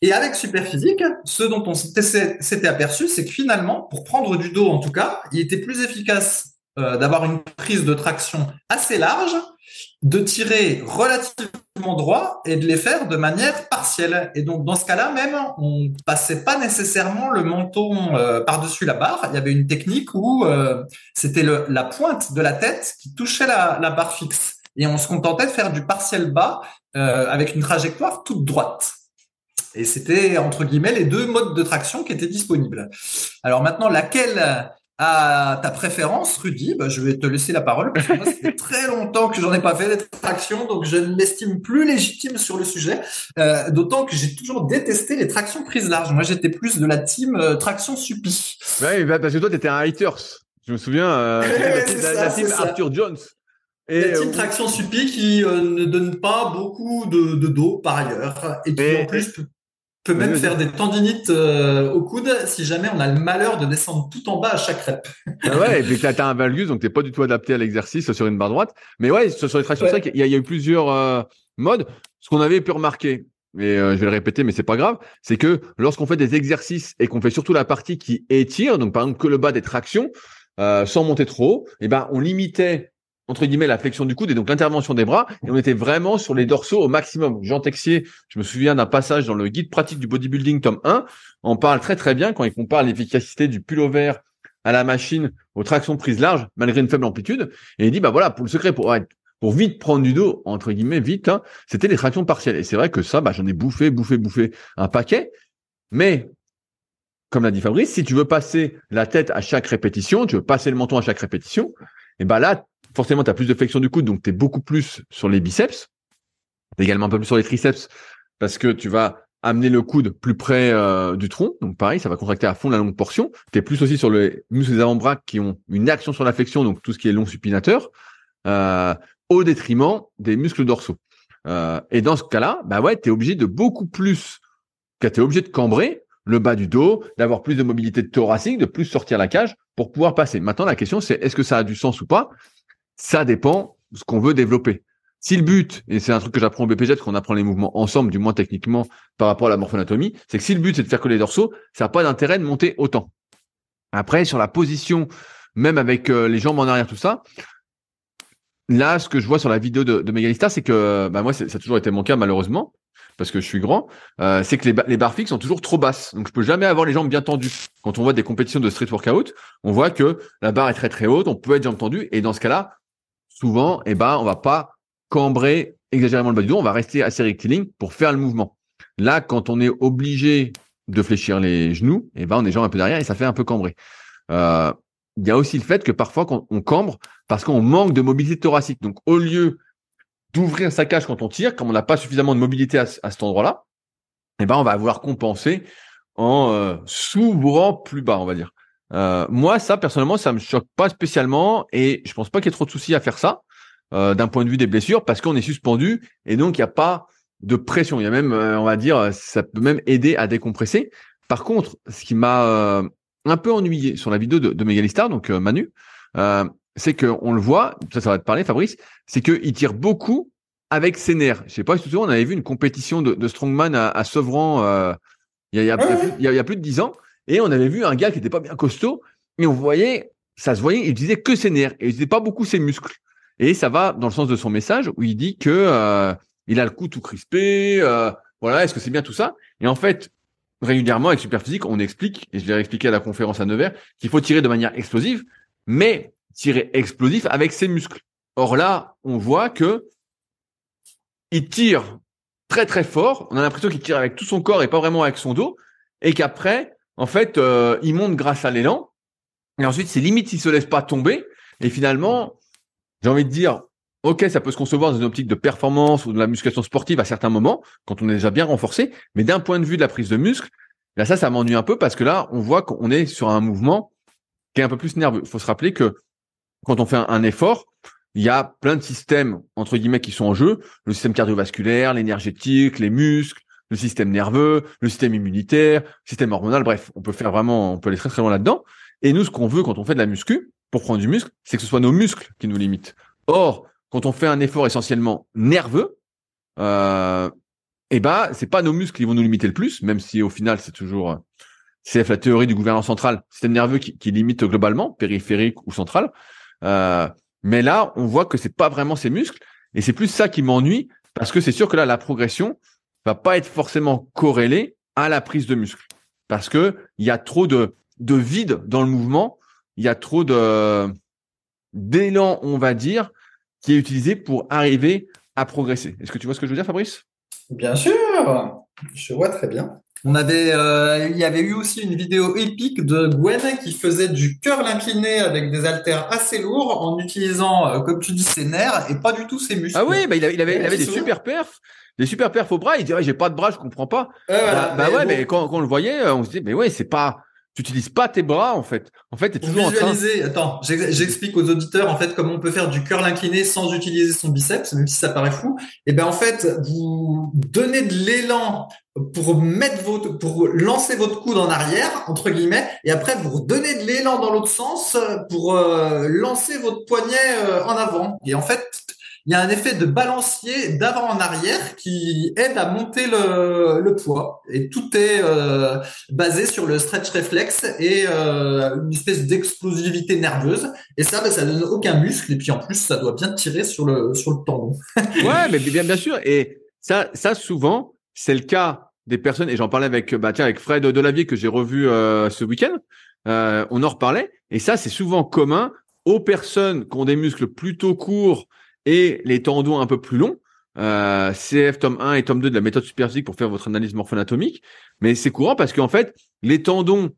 Et avec Superphysique, ce dont on s'était aperçu, c'est que finalement, pour prendre du dos en tout cas, il était plus efficace euh, d'avoir une prise de traction assez large, de tirer relativement droit et de les faire de manière partielle. Et donc dans ce cas-là même, on passait pas nécessairement le menton euh, par-dessus la barre. Il y avait une technique où euh, c'était la pointe de la tête qui touchait la, la, barre fixe. Et on se contentait de faire du partiel bas avec une trajectoire toute droite. Et c'était, entre guillemets, les deux modes de traction qui étaient disponibles. Alors maintenant, laquelle a ta préférence, Rudy? Bah, Je vais te laisser la parole parce que moi, ça fait très longtemps que j'en ai pas fait des tractions, donc je ne m'estime plus légitime sur le sujet. Euh, D'autant que j'ai toujours détesté les tractions prises larges. Moi, j'étais plus de la team euh, traction supi. Oui, bah, parce que toi, tu étais un haters. Je me souviens, euh, la, team Arthur Jones. Et la team euh, traction supi qui ne donne pas beaucoup de, de dos par ailleurs et qui en plus peut même faire des tendinites euh, au coude si jamais on a le malheur de descendre tout en bas à chaque rep. Ah ouais, et puis tu as un valgus, donc t'es pas du tout adapté à l'exercice sur une barre droite. Mais ouais, sur les tractions, ouais. il y, a eu plusieurs euh, modes. Ce qu'on avait pu remarquer, et euh, je vais le répéter, mais c'est pas grave, c'est que lorsqu'on fait des exercices et qu'on fait surtout la partie qui étire, donc par exemple que le bas des tractions, sans monter trop haut, eh ben on limitait entre guillemets la flexion du coude et donc l'intervention des bras. Et on était vraiment sur les dorsaux au maximum. Jean Texier, je me souviens d'un passage dans le guide pratique du bodybuilding tome 1, on parle très très bien quand il compare l'efficacité du pullover à la machine aux tractions prises larges malgré une faible amplitude. Et il dit bah voilà pour le secret pour pour vite prendre du dos entre guillemets vite hein, c'était les tractions partielles. Et c'est vrai que ça bah j'en ai bouffé bouffé bouffé un paquet. Mais comme l'a dit Fabrice, si tu veux passer la tête à chaque répétition, tu veux passer le menton à chaque répétition, et ben là, forcément, tu as plus de flexion du coude, donc tu es beaucoup plus sur les biceps. également un peu plus sur les triceps parce que tu vas amener le coude plus près euh, du tronc. Donc pareil, ça va contracter à fond la longue portion. Tu es plus aussi sur les muscles des avant-bras qui ont une action sur la flexion, donc tout ce qui est long supinateur, euh, au détriment des muscles dorsaux. Euh, et dans ce cas-là, bah ouais, tu es obligé de beaucoup plus, tu es obligé de cambrer le bas du dos, d'avoir plus de mobilité thoracique, de plus sortir la cage pour pouvoir passer. Maintenant, la question, c'est est-ce que ça a du sens ou pas? Ça dépend de ce qu'on veut développer. Si le but, et c'est un truc que j'apprends au BPJ, qu'on apprend les mouvements ensemble, du moins techniquement par rapport à la morphonatomie, c'est que si le but c'est de faire que les dorsaux, ça n'a pas d'intérêt de monter autant. Après, sur la position, même avec euh, les jambes en arrière, tout ça, là, ce que je vois sur la vidéo de, de Megalista, c'est que bah moi, ça a toujours été mon cas malheureusement, parce que je suis grand, euh, c'est que les, les barres fixes sont toujours trop basses. Donc, je peux jamais avoir les jambes bien tendues. Quand on voit des compétitions de street workout, on voit que la barre est très très haute, on peut être jambes tendues, et dans ce cas-là, souvent, eh ben, on va pas cambrer exagérément le bas du dos, on va rester assez rectiligne pour faire le mouvement. Là, quand on est obligé de fléchir les genoux, eh ben, on est genre un peu derrière et ça fait un peu cambrer. Euh, il y a aussi le fait que parfois quand on cambre parce qu'on manque de mobilité thoracique. Donc au lieu d'ouvrir sa cage quand on tire, comme on n'a pas suffisamment de mobilité à, cet endroit-là, eh ben on va vouloir compenser en euh, s'ouvrant plus bas, on va dire. Euh, moi, ça personnellement, ça me choque pas spécialement et je pense pas qu'il y ait trop de soucis à faire ça. Euh, d'un point de vue des blessures parce qu'on est suspendu et donc il n'y a pas de pression. Il y a même, euh, on va dire, ça peut même aider à décompresser. Par contre, ce qui m'a un peu ennuyé sur la vidéo de, de Megalistar, donc Manu, c'est que on le voit, ça, ça va te parler, Fabrice, c'est qu'il tire beaucoup avec ses nerfs. Je sais pas si tu on avait vu une compétition de, strongman à, à Sevran il, y a, il, y a, plus de dix ans, et on avait vu un gars qui était pas bien costaud, et on voyait, ça se voyait, il utilisait que ses nerfs, et il utilisait pas beaucoup ses muscles. Et ça va dans le sens de son message où il dit que euh, il a le cou tout crispé. Euh, voilà, est-ce que c'est bien tout ça? Et en fait, régulièrement avec Superphysique, on explique, et je l'ai expliqué à la conférence à Nevers, qu'il faut tirer de manière explosive, mais tirer explosif avec ses muscles. Or là, on voit que il tire très très fort. On a l'impression qu'il tire avec tout son corps et pas vraiment avec son dos, et qu'après, en fait, euh, il monte grâce à l'élan. Et ensuite, c'est limite s'il se laisse pas tomber. Et finalement, j'ai envie de dire, ok, ça peut se concevoir dans une optique de performance ou de la musculation sportive à certains moments, quand on est déjà bien renforcé, mais d'un point de vue de la prise de muscle, là ça, ça m'ennuie un peu parce que là, on voit qu'on est sur un mouvement qui est un peu plus nerveux. Il faut se rappeler que quand on fait un, effort, il y a plein de systèmes entre guillemets qui sont en jeu, le système cardiovasculaire, l'énergétique, les muscles, le système nerveux, le système immunitaire, le système hormonal, bref, on peut faire vraiment, on peut aller très très loin là-dedans. Et nous, ce qu'on veut quand on fait de la muscu, pour prendre du muscle, c'est que ce soit nos muscles qui nous limitent. Or, quand on fait un effort essentiellement nerveux, euh, eh ben, c'est pas nos muscles qui vont nous limiter le plus, même si au final, c'est toujours, c'est la théorie du gouvernement central, système nerveux qui, qui limite globalement, périphérique ou central. Euh, mais là, on voit que c'est pas vraiment ces muscles, et c'est plus ça qui m'ennuie, parce que c'est sûr que là, la progression va pas être forcément corrélée à la prise de muscle, parce que il y a trop de, de vide dans le mouvement il y a trop de d'élan, on va dire, qui est utilisé pour arriver à progresser. Est-ce que tu vois ce que je veux dire, Fabrice? Bien sûr, je vois très bien. On avait, euh, il y avait eu aussi une vidéo épique de Gwen qui faisait du curl incliné avec des haltères assez lourds en utilisant, euh, comme tu dis, ses nerfs et pas du tout ses muscles. Ah oui, bah il avait, il avait, il avait des super perfs, des super perfs au bras. Il dirait j'ai pas de bras, je comprends pas. bah, bah ouais, mais quand, quand, on le voyait, on se dit mais ouais, c'est pas, tu n'utilises pas tes bras en fait. En fait, es toujours visualiser. En train... Attends, j'explique aux auditeurs en fait comment on peut faire du curl incliné sans utiliser son biceps, même si ça paraît fou. Et eh ben en fait, vous donnez de l'élan pour mettre votre, pour lancer votre coude en arrière entre guillemets, et après vous redonnez de l'élan dans l'autre sens pour euh, lancer votre poignet euh, en avant. Et en fait, il y a un effet de balancier d'avant en arrière qui aide à monter le, le poids. Et tout est euh, basé sur le stretch réflexe et euh, une espèce d'explosivité nerveuse. Et ça, ben, ça donne aucun muscle. Et puis en plus, ça doit bien tirer sur le sur le tendon. ouais, mais bien bien sûr. Et ça, ça souvent, c'est le cas des personnes. Et j'en parlais avec bah tiens avec Fred Delavier que j'ai revu euh, ce week-end. Euh, on en reparlait. Et ça, c'est souvent commun aux personnes qui ont des muscles plutôt courts et les tendons un peu plus longs. Euh, CF tome 1 et tome 2 de la méthode superphysique pour faire votre analyse morpho-anatomique. Mais c'est courant parce qu'en fait, les tendons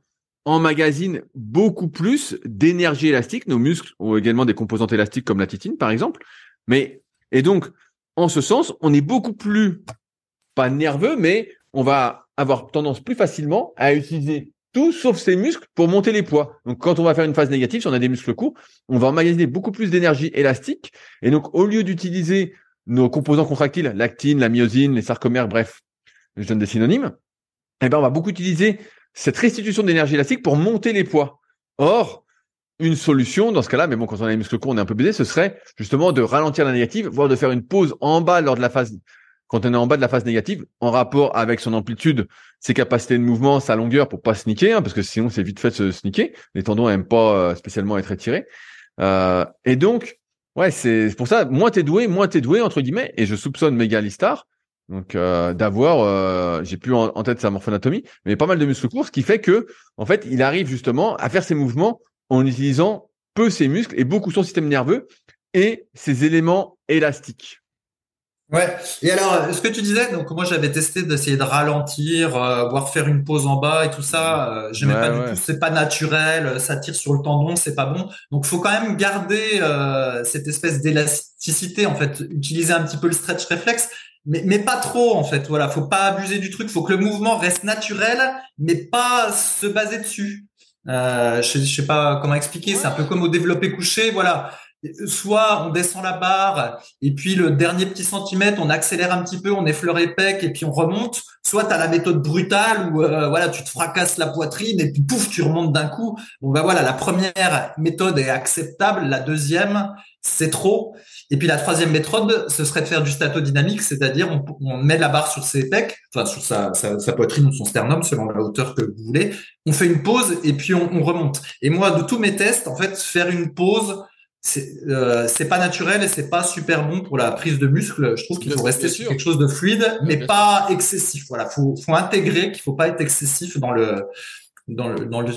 emmagasinent beaucoup plus d'énergie élastique. Nos muscles ont également des composantes élastiques comme la titine, par exemple. Mais, et donc, en ce sens, on est beaucoup plus, pas nerveux, mais on va avoir tendance plus facilement à utiliser sauf ses muscles pour monter les poids. Donc quand on va faire une phase négative, si on a des muscles courts, on va emmagasiner beaucoup plus d'énergie élastique. Et donc au lieu d'utiliser nos composants contractiles, l'actine, la myosine, les sarcomères, bref, je donne des synonymes, eh ben on va beaucoup utiliser cette restitution d'énergie élastique pour monter les poids. Or, une solution dans ce cas-là, mais bon, quand on a les muscles courts, on est un peu baisé, ce serait justement de ralentir la négative, voire de faire une pause en bas lors de la phase, quand on est en bas de la phase négative, en rapport avec son amplitude, ses capacités de mouvement, sa longueur, pour pas sneaker, hein, parce que sinon c'est vite fait de se sneaker. Les tendons n'aiment pas euh, spécialement être étirés. Euh, et donc, ouais, c'est pour ça, moins t'es doué, moins t'es doué entre guillemets. Et je soupçonne Megalistar, donc euh, d'avoir, j'ai plus en, tête sa morphonatomie, mais pas mal de muscles courts, ce qui fait que, en fait, il arrive justement à faire ses mouvements en utilisant peu ses muscles et beaucoup son système nerveux et ses éléments élastiques. Ouais. Et alors, ce que tu disais, donc moi j'avais testé d'essayer de ralentir, euh, voire faire une pause en bas et tout ça. Euh, J'aimais pas du tout. C'est pas naturel. Ça tire sur le tendon, c'est pas bon. Donc, faut quand même garder euh, cette espèce d'élasticité en fait. Utiliser un petit peu le stretch réflexe, mais mais pas trop en fait. Voilà, faut pas abuser du truc. Faut que le mouvement reste naturel, mais pas se baser dessus. Euh, je, je sais pas comment expliquer. C'est un peu comme au développé couché. Voilà soit on descend la barre et puis le dernier petit centimètre, on accélère un petit peu, on effleure pecs et puis on remonte. Soit tu as la méthode brutale où euh, voilà, tu te fracasses la poitrine et puis pouf, tu remontes d'un coup. Bon ben voilà, la première méthode est acceptable, la deuxième, c'est trop. Et puis la troisième méthode, ce serait de faire du statodynamique, c'est-à-dire on, met la barre sur ses pecs, enfin sur sa, poitrine ou son sternum, selon la hauteur que vous voulez. On fait une pause et puis on remonte. Et moi, de tous mes tests, en fait, faire une pause, euh, c'est pas naturel et c'est pas super bon pour la prise de muscle. Je trouve qu'il faut rester sur quelque chose de fluide, mais pas excessif. Voilà, faut, faut intégrer qu'il faut pas être excessif dans le dans le dans le,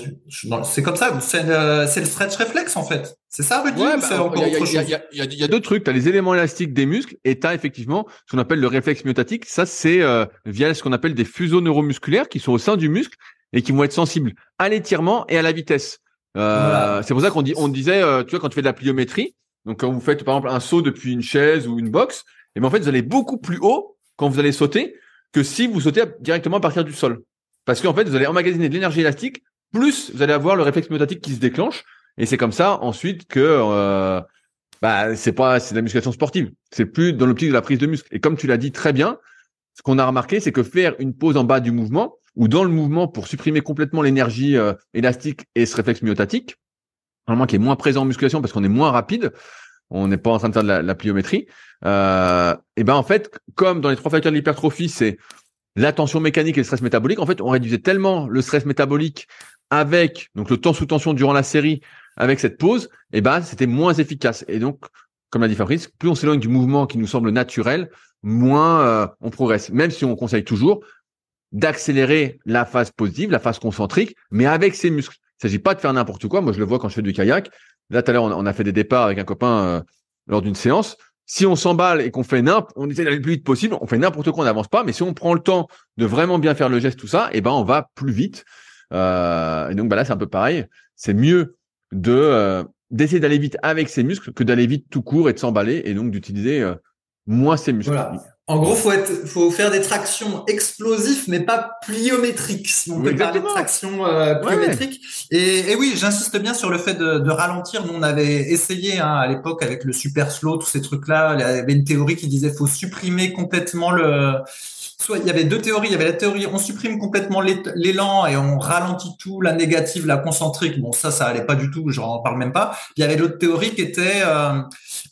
c'est comme ça. C'est le, le stretch réflexe en fait. C'est ça, Rudy ouais, bah, encore autre chose? Il y a, y a, deux trucs. Tu as les éléments élastiques des muscles et tu as effectivement ce qu'on appelle le réflexe myotatique. Ça, c'est euh, via ce qu'on appelle des fuseaux neuromusculaires qui sont au sein du muscle et qui vont être sensibles à l'étirement et à la vitesse. Euh, c'est pour ça qu'on dit, on disait, euh, tu vois, quand tu fais de la pliométrie, donc quand vous faites par exemple un saut depuis une chaise ou une box, et eh ben en fait vous allez beaucoup plus haut quand vous allez sauter que si vous sautez directement à partir du sol, parce qu'en fait vous allez emmagasiner de l'énergie élastique, plus vous allez avoir le réflexe myotatique qui se déclenche, et c'est comme ça ensuite que euh, bah c'est pas c'est de la musculation sportive, c'est plus dans l'optique de la prise de muscle. Et comme tu l'as dit très bien, ce qu'on a remarqué, c'est que faire une pause en bas du mouvement, ou dans le mouvement pour supprimer complètement l'énergie euh, élastique et ce réflexe myotatique, normalement qui est moins présent en musculation parce qu'on est moins rapide, on n'est pas en train de faire de la, pliométrie. Euh, et ben en fait, comme dans les trois facteurs de l'hypertrophie, c'est la tension mécanique et le stress métabolique. En fait, on réduisait tellement le stress métabolique avec donc le temps sous tension durant la série avec cette pause, et ben c'était moins efficace. Et donc, comme l'a dit Fabrice, plus on s'éloigne du mouvement qui nous semble naturel, moins euh, on progresse. Même si on conseille toujours d'accélérer la phase positive, la phase concentrique, mais avec ses muscles. Il s'agit pas de faire n'importe quoi. Moi, je le vois quand je fais du kayak. Là, tout à l'heure, on, a fait des départs avec un copain euh, lors d'une séance. Si on s'emballe et qu'on fait n'importe, on essaie d'aller le plus vite possible, on fait n'importe quoi, on n'avance pas. Mais si on prend le temps de vraiment bien faire le geste, tout ça, eh ben, on va plus vite. Euh, et donc, bah là, c'est un peu pareil. C'est mieux de euh, d'essayer d'aller vite avec ses muscles que d'aller vite tout court et de s'emballer et donc d'utiliser moins ses muscles. En gros, faut être, faut faire des tractions explosives, mais pas pliométriques, si on peut parler de traction euh, pliométrique. Et, oui, j'insiste bien sur le fait de, ralentir. Nous, on avait essayé hein, à l'époque avec le super slow, tous ces trucs-là. Il y avait une théorie qui disait faut supprimer complètement le soit il y avait deux théories. Il y avait la théorie on supprime complètement l'élan et on ralentit tout, la négative, la concentrique. Bon, ça, ça allait pas du tout. J'en parle même pas. Il y avait l'autre théorie qui était euh,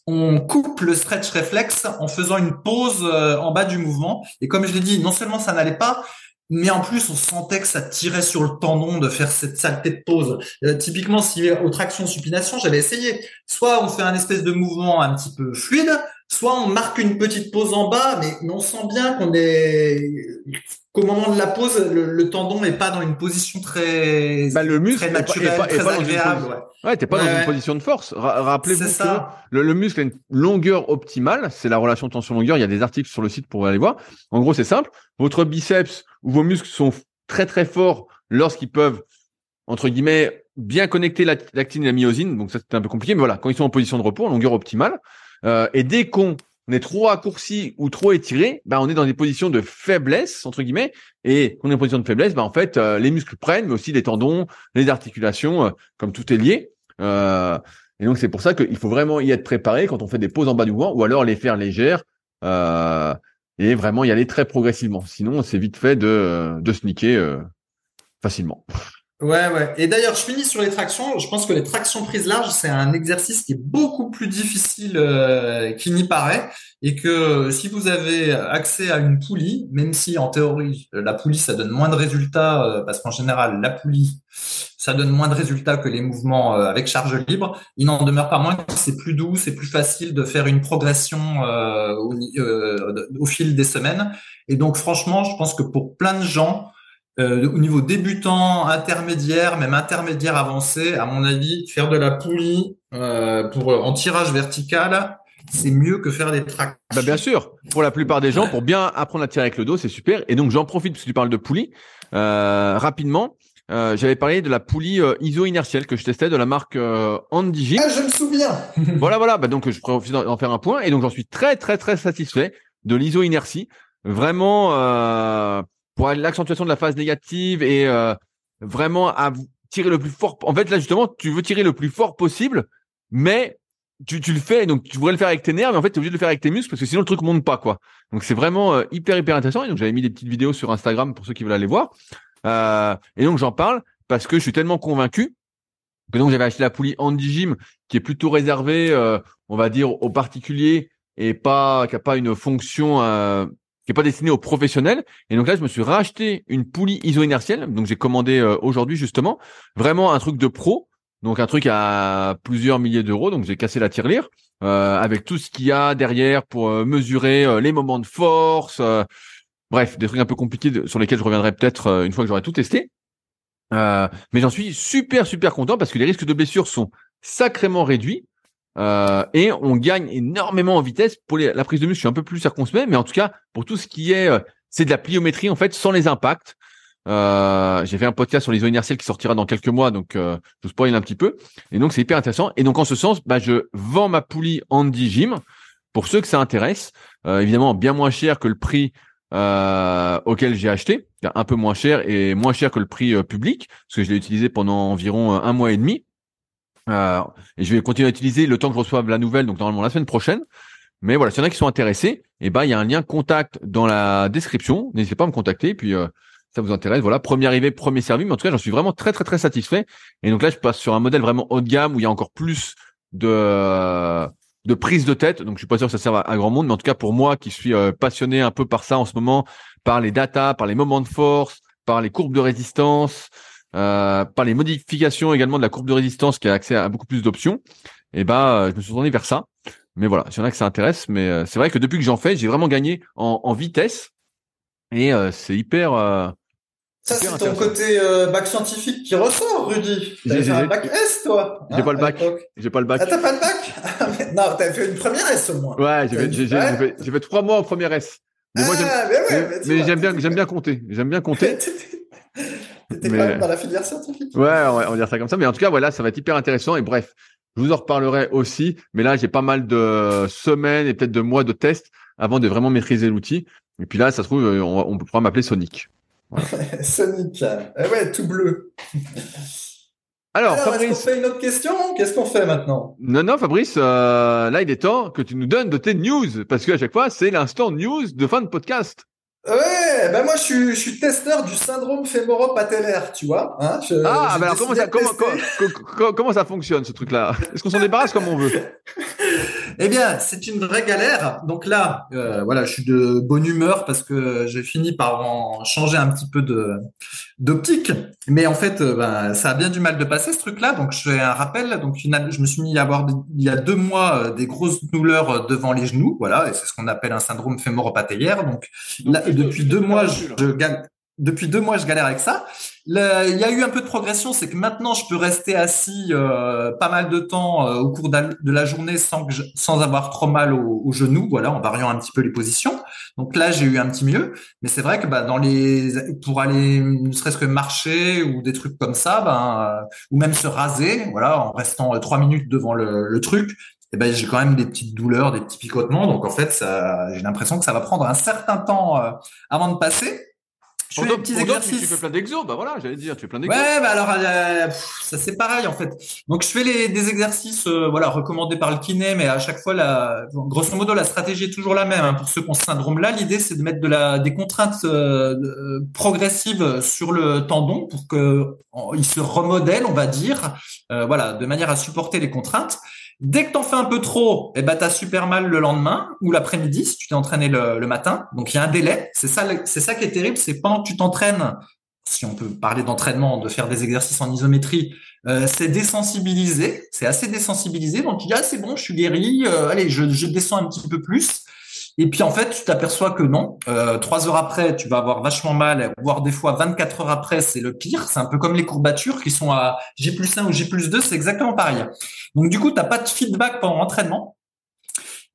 on coupe le stretch réflexe en faisant une pause euh, en bas du mouvement. Et comme je l'ai dit, non seulement ça n'allait pas, mais en plus on sentait que ça tirait sur le tendon de faire cette saleté de pause. Euh, typiquement, si aux tractions supination, j'avais essayé. Soit on fait un espèce de mouvement un petit peu fluide, soit on marque une petite pause en bas, mais, on sent bien qu'on est qu'au moment de la pause, le, tendon n'est pas dans une position très, bah, le muscle très naturelle, très agréable. ouais, t'es pas dans une position de force. Rappelez-vous que le, le, muscle a une longueur optimale. C'est la relation tension-longueur. Il y a des articles sur le site pour aller voir. En gros, c'est simple. Votre biceps ou vos muscles sont très très forts lorsqu'ils peuvent entre guillemets bien connecter l'actine et la myosine. Donc ça c'est un peu compliqué, mais voilà, quand ils sont en position de repos, en longueur optimale, euh, et dès qu'on on est trop raccourci ou trop étiré, bah, on est dans des positions de faiblesse, entre guillemets. Et quand on est en position de faiblesse, bah, en fait, euh, les muscles prennent, mais aussi les tendons, les articulations, euh, comme tout est lié. Euh, et donc, c'est pour ça qu'il faut vraiment y être préparé quand on fait des pauses en bas du mouvement ou alors les faire légères et vraiment y aller très progressivement. Sinon, c'est vite fait de, de sneaker facilement. Ouais, ouais. Et d'ailleurs, je finis sur les tractions. Je pense que les tractions prises larges, c'est un exercice qui est beaucoup plus difficile euh, qu'il n'y paraît. Et que si vous avez accès à une poulie, même si en théorie, la poulie, ça donne moins de résultats, euh, parce qu'en général, la poulie, ça donne moins de résultats que les mouvements euh, avec charge libre, il n'en demeure pas moins que c'est plus doux, c'est plus facile de faire une progression au, au fil des semaines. Et donc, franchement, je pense que pour plein de gens, euh, au niveau débutant, intermédiaire, même intermédiaire avancé, à mon avis, faire de la poulie euh, pour en tirage vertical, c'est mieux que faire des tracts. Bah bien sûr, pour la plupart des gens, pour bien apprendre à tirer avec le dos, c'est super. Et donc j'en profite parce que tu parles de poulie euh, rapidement. Euh, j'avais parlé de la poulie euh, iso inertielle que je testais de la marque euh, Andy Ah, je me souviens. voilà, voilà. Bah donc je profite d'en faire un point et donc j'en suis très, très, très satisfait de l'iso inertie. Vraiment, euh, pour l'accentuation de la phase négative et euh, vraiment à tirer le plus fort. En fait, là, justement, tu veux tirer le plus fort possible, mais tu, le fais, donc tu voudrais le faire avec tes nerfs, mais en fait, tu es obligé de le faire avec tes muscles parce que sinon le truc monte pas, quoi. Donc c'est vraiment euh, hyper, hyper intéressant. Et donc j'avais mis des petites vidéos sur Instagram pour ceux qui veulent aller voir. Euh, et donc j'en parle parce que je suis tellement convaincu que donc j'avais acheté la poulie Andy Gym qui est plutôt réservée, on va dire, aux particuliers et pas qui a pas une fonction qui est pas destiné aux professionnels. Et donc là, je me suis racheté une poulie iso-inertielle. Donc j'ai commandé euh, aujourd'hui justement vraiment un truc de pro. Donc un truc à plusieurs milliers d'euros. Donc j'ai cassé la tirelire euh, avec tout ce qu'il y a derrière pour euh, mesurer les moments de force. bref, des trucs un peu compliqués sur lesquels je reviendrai peut-être une fois que j'aurai tout testé. mais j'en suis super super content parce que les risques de blessure sont sacrément réduits. Euh, et on gagne énormément en vitesse pour la prise de muscle. Je suis un peu plus circonspect, mais en tout cas pour tout ce qui est, euh, c'est de la pliométrie en fait sans les impacts. Euh, j'ai fait un podcast sur les inertielles qui sortira dans quelques mois, donc je vous spoil un petit peu. Et donc c'est hyper intéressant. Et donc en ce sens, bah, je vends ma poulie Andy Gym pour ceux que ça intéresse. évidemment bien moins cher que le prix auquel j'ai acheté, un peu moins cher et moins cher que le prix public, parce que je l'ai utilisé pendant environ un mois et demi. Euh, et je vais continuer à utiliser le temps que je reçoive la nouvelle, donc normalement la semaine prochaine. Mais voilà, s'il y en a qui sont intéressés, eh ben il y a un lien contact dans la description. N'hésitez pas à me contacter. puis euh, ça vous intéresse, voilà, premier arrivé, premier servi. Mais en tout cas, j'en suis vraiment très très très satisfait. Et donc là, je passe sur un modèle vraiment haut de gamme où il y a encore plus de de prise de tête. Donc je suis pas sûr que ça serve à, grand monde, mais en tout cas pour moi qui suis euh, passionné un peu par ça en ce moment, par les data, par les moments de force, par les courbes de résistance, euh, par les modifications également de la courbe de résistance qui a accès à beaucoup plus d'options, et eh ben je me suis tourné vers ça. Mais voilà, s'il y en a que ça intéresse, mais euh, c'est vrai que depuis que j'en fais, j'ai vraiment gagné en, en vitesse et euh, c'est hyper. ça c'est ton côté bac scientifique qui ressort, Rudy. T'as un bac S, toi J'ai pas le bac. J'ai pas le bac. Ah, t'as pas le bac? Non, t'as fait une première S au moins. Ouais, j'ai fait, fait, fait, trois mois en première S. Mais moi, ah, j'aime bien, j'aime bien compter. J'aime bien compter. T'étais quand même dans la filière scientifique. Ouais, on va, dire ça comme ça. Mais en tout cas, voilà, ça va être hyper intéressant. Et bref, je vous en reparlerai aussi. Mais là, j'ai pas mal de semaines et peut-être de mois de tests avant de vraiment maîtriser l'outil. Et puis là, ça se trouve, euh, on, on pourra m'appeler Sonic. Sonic. Eh ouais, tout bleu. Alors, Fabrice. Est-ce qu'on fait une autre question Qu'est-ce qu'on fait maintenant? Non, non, Fabrice, euh, là, il est temps que tu nous donnes de tes news. Parce qu'à chaque fois, c'est l'instant news de fin de podcast. Ouais, ben moi je suis, je suis testeur du syndrome fémoro-patellaire, tu vois. Hein ah, ben alors comment ça, comment, comment, comment, ça fonctionne ce truc-là? Est-ce qu'on s'en débarrasse comme on veut? Eh bien, c'est une vraie galère. Donc là, euh, voilà, je suis de bonne humeur parce que j'ai fini par en changer un petit peu de d'optique. Mais en fait, euh, ben, ça a bien du mal de passer ce truc-là. Donc je fais un rappel. Donc je me suis mis à avoir il y a deux mois euh, des grosses douleurs devant les genoux, voilà, et c'est ce qu'on appelle un syndrome fémoro-patellaire. Donc là, depuis deux mois, je, depuis deux mois, je galère avec ça. il y a eu un peu de progression, c'est que maintenant, je peux rester assis euh, pas mal de temps euh, au cours de la journée sans, sans avoir trop mal au, au, genou, voilà, en variant un petit peu les positions. Donc là, j'ai eu un petit mieux, mais c'est vrai que bah, dans les, pour aller ne serait-ce que marcher ou des trucs comme ça, ben, euh, ou même se raser, voilà, en restant trois minutes devant le, le truc, eh ben j'ai quand même des petites douleurs, des petits picotements. Donc en fait, j'ai l'impression que ça va prendre un certain temps euh, avant de passer. Je fais des petits exercices. Tu, fais plein d'exos, bah voilà, j'allais dire, tu fais plein d'exos. Ouais, bah alors euh, ça c'est pareil en fait. Donc je fais les, des exercices, euh, voilà, recommandés par le kiné, mais à chaque fois, la, grosso modo, la stratégie est toujours la même. Hein. Pour ceux qui ont ce syndrome-là, l'idée c'est de mettre de la, des contraintes euh, progressives sur le tendon pour que il se remodèle, on va dire, voilà, de manière à supporter les contraintes. Dès que t'en fais un peu trop, eh ben t'as super mal le lendemain ou l'après-midi si tu t'es entraîné le, matin. Donc il y a un délai. C'est ça, c'est ça qui est terrible, c'est pendant que tu t'entraînes, si on peut parler d'entraînement, de faire des exercices en isométrie, euh, c'est désensibilisé, c'est assez désensibilisé. Donc tu dis ah c'est bon, je suis guéri, euh, allez je, je descends un petit peu plus. Et puis en fait, tu t'aperçois que non. Euh, trois heures après, tu vas avoir vachement mal, voire des fois 24 heures après, c'est le pire. C'est un peu comme les courbatures qui sont à G plus 1 ou G plus 2, c'est exactement pareil. Donc du coup, tu n'as pas de feedback pendant l'entraînement.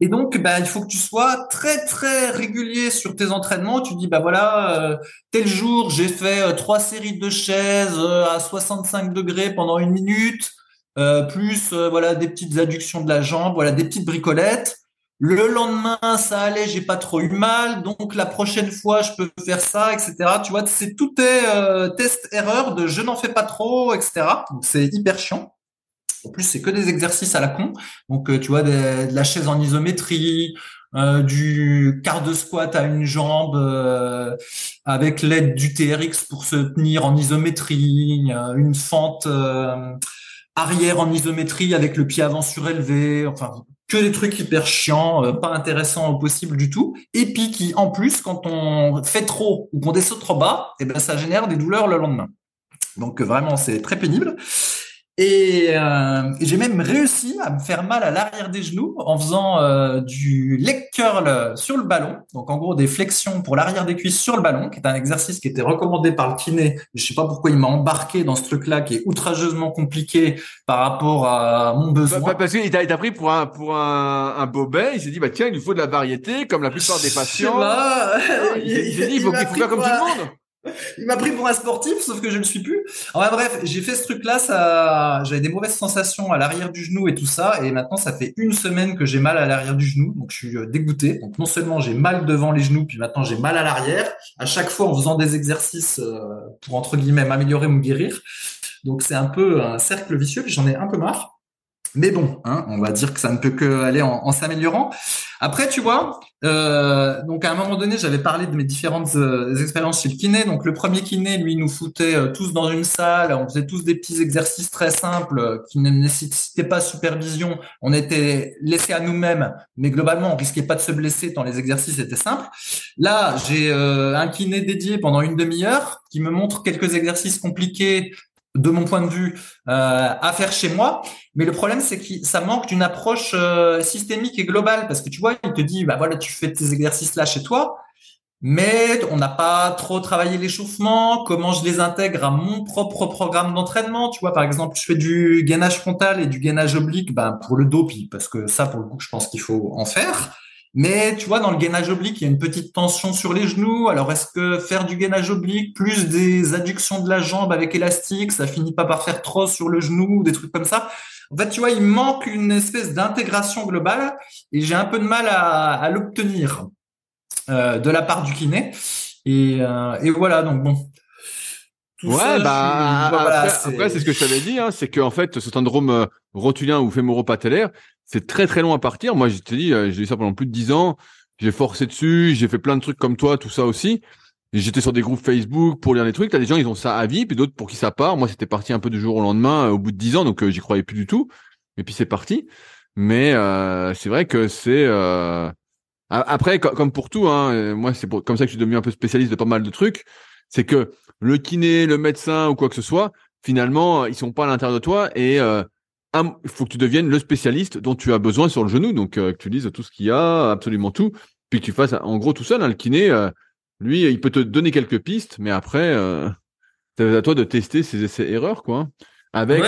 Et donc, bah, il faut que tu sois très très régulier sur tes entraînements. Tu dis, bah voilà, euh, tel jour j'ai fait euh, trois séries de chaises à 65 degrés pendant une minute, plus voilà des petites adductions de la jambe, voilà des petites bricolettes. Le lendemain, ça allait, j'ai pas trop eu mal, donc la prochaine fois, je peux faire ça, etc. Tu vois, c'est tout est euh, test erreur de je n'en fais pas trop, etc. Donc c'est hyper chiant. En plus, c'est que des exercices à la con. Donc euh, tu vois, de la chaise en isométrie, euh, du quart de squat à une jambe avec l'aide du TRX pour se tenir en isométrie, une fente arrière en isométrie avec le pied avant surélevé. Enfin, que des trucs hyper chiants, euh, pas intéressants au possible du tout, et puis qui en plus quand on fait trop ou qu'on descend trop bas, et eh ben ça génère des douleurs le lendemain. Donc euh, vraiment c'est très pénible. Euh, et, j'ai même réussi à me faire mal à l'arrière des genoux en faisant euh, du leg curl sur le ballon. Donc en gros des flexions pour l'arrière des cuisses sur le ballon, qui est un exercice qui était recommandé par le kiné. Je sais pas pourquoi il m'a embarqué dans ce truc-là qui est outrageusement compliqué par rapport à mon besoin. Bah, parce qu'il t'a pris pour un pour un, un bobet. Il s'est dit bah tiens il lui faut de la variété comme la plupart des patients. il, s'est dit il faut, il faut faire comme tout le monde. Il m'a pris pour un sportif, sauf que je ne le suis plus. Enfin bref, j'ai fait ce truc-là, j'avais des mauvaises sensations à l'arrière du genou et tout ça, et maintenant ça fait une semaine que j'ai mal à l'arrière du genou, donc je suis euh, dégoûté. Donc non seulement j'ai mal devant les genoux, puis maintenant j'ai mal à l'arrière. À chaque fois en faisant des exercices euh, pour entre guillemets m'améliorer ou me guérir. Donc c'est un peu un cercle vicieux, j'en ai un peu marre. Mais bon, hein, on va dire que ça ne peut que aller en, s'améliorant. Après, tu vois, euh, donc à un moment donné, j'avais parlé de mes différentes euh, expériences chez le kiné. Donc le premier kiné, lui, nous foutait euh, tous dans une salle. On faisait tous des petits exercices très simples qui ne nécessitaient pas supervision. On était laissés à nous-mêmes, mais globalement, on risquait pas de se blesser tant les exercices étaient simples. Là, j'ai un kiné dédié pendant une demi-heure qui me montre quelques exercices compliqués de mon point de vue, euh, à faire chez moi. Mais le problème, c'est que ça manque d'une approche euh, systémique et globale, parce que tu vois, il te dit, bah voilà, tu fais tes exercices là chez toi, mais on n'a pas trop travaillé l'échauffement, comment je les intègre à mon propre programme d'entraînement? Tu vois, par exemple, je fais du gainage frontal et du gainage oblique, bah, pour le dos, puis parce que ça, pour le coup, je pense qu'il faut en faire. Mais tu vois, dans le gainage oblique, il y a une petite tension sur les genoux. Alors, est-ce que faire du gainage oblique plus des adductions de la jambe avec élastique, ça finit pas par faire trop sur le genou, des trucs comme ça? En fait, tu vois, il manque une espèce d'intégration globale et j'ai un peu de mal à, l'obtenir euh, de la part du kiné. Et, euh, et voilà, donc bon. Ouais, bah, après, c'est ce que je t'avais dit, hein, c'est qu'en fait, ce syndrome euh, rotulien ou fémoro-patellaire, c'est très très long à partir. Moi, je te dis, euh, j'ai eu ça pendant plus de dix ans. J'ai forcé dessus, j'ai fait plein de trucs comme toi, tout ça aussi. J'étais sur des groupes Facebook pour lire des trucs. T'as des gens, ils ont ça à vie, puis d'autres pour qui ça part. Moi, c'était parti un peu du jour au lendemain, euh, au bout de dix ans, donc euh, j'y croyais plus du tout. Et puis c'est parti. Mais c'est vrai que c'est après, comme pour tout, hein, moi c'est comme ça que je suis devenu un peu spécialiste de pas mal de trucs. C'est que le kiné, le médecin ou quoi que ce soit, finalement, ils sont pas à l'intérieur de toi et il faut que tu deviennes le spécialiste dont tu as besoin sur le genou. Donc, euh, que tu lises tout ce qu'il y a, absolument tout. Puis que tu fasses, en gros, tout seul. Hein, le kiné, euh, lui, il peut te donner quelques pistes, mais après, euh, c'est à toi de tester ses essais-erreurs, quoi. Avec,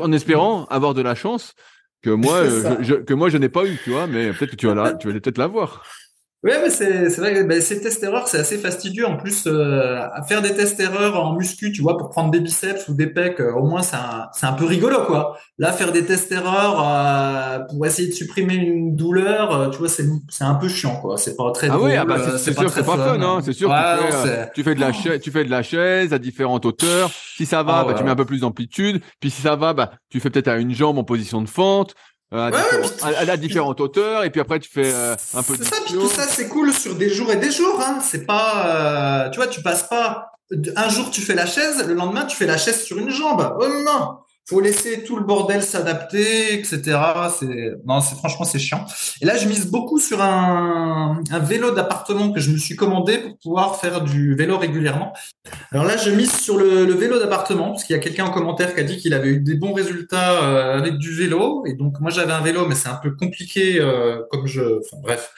en espérant avoir de la chance que moi, je, que moi, je n'ai pas eu, tu vois. Mais peut-être que tu vas, tu vas peut-être l'avoir. Ouais, mais c'est c'est vrai que ben, ces tests erreurs, c'est assez fastidieux. En plus, euh, à faire des tests erreurs en muscu, tu vois, pour prendre des biceps ou des pecs, euh, au moins c'est un, c'est un peu rigolo, quoi. Là, faire des tests erreurs euh, pour essayer de supprimer une douleur, euh, tu vois, c'est c'est un peu chiant, quoi. C'est pas très ah drôle. oui, ah bah c'est, c'est sûr, c'est pas fun, hein. C'est sûr. Ouais, tu, fais, euh, tu fais de la chaise, tu fais de la chaise à différentes hauteurs. Si ça va, Ah bah ouais, tu mets un peu plus d'amplitude. Puis si ça va, bah tu fais peut-être à une jambe en position de fente. Euh, à, Ouais, ouais, différents- à- à différentes hauteurs et puis après tu fais euh, un peu de C'est ça, puis tout ça, c'est cool sur des jours et des jours. Hein. C'est pas, euh, tu vois, tu passes pas. Un jour tu fais la chaise, le lendemain tu fais la chaise sur une jambe. Oh non, faut laisser tout le bordel s'adapter, etc. C'est non, c'est franchement c'est chiant. Et là, je mise beaucoup sur un, vélo d'appartement que je me suis commandé pour pouvoir faire du vélo régulièrement. Alors là, je mise sur le, vélo d'appartement parce qu'il y a quelqu'un en commentaire qui a dit qu'il avait eu des bons résultats euh, avec du vélo. Et donc moi, j'avais un vélo, mais c'est un peu compliqué euh, comme je. Enfin bref.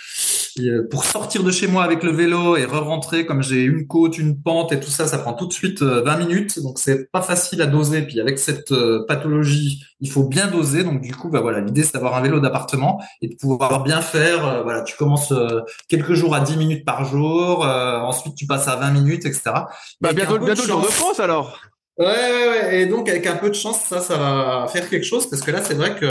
Euh, pour sortir de chez moi avec le vélo et re-rentrer, comme j'ai une côte, une pente et tout ça, ça prend tout de suite euh, 20 minutes. Donc c'est pas facile à doser. Puis avec cette pathologie, il faut bien doser. Donc du coup, bah voilà, l'idée c'est d'avoir un vélo d'appartement et de pouvoir bien faire. euh, voilà, tu commences euh, quelques jours à 10 minutes par jour. euh, ensuite, tu passes à 20 minutes, etc. Bah Avec bientôt bientôt le Tour de chance- France alors. Ouais, ouais, ouais. Et donc, avec un peu de chance, ça, ça va faire quelque chose parce que là, c'est vrai que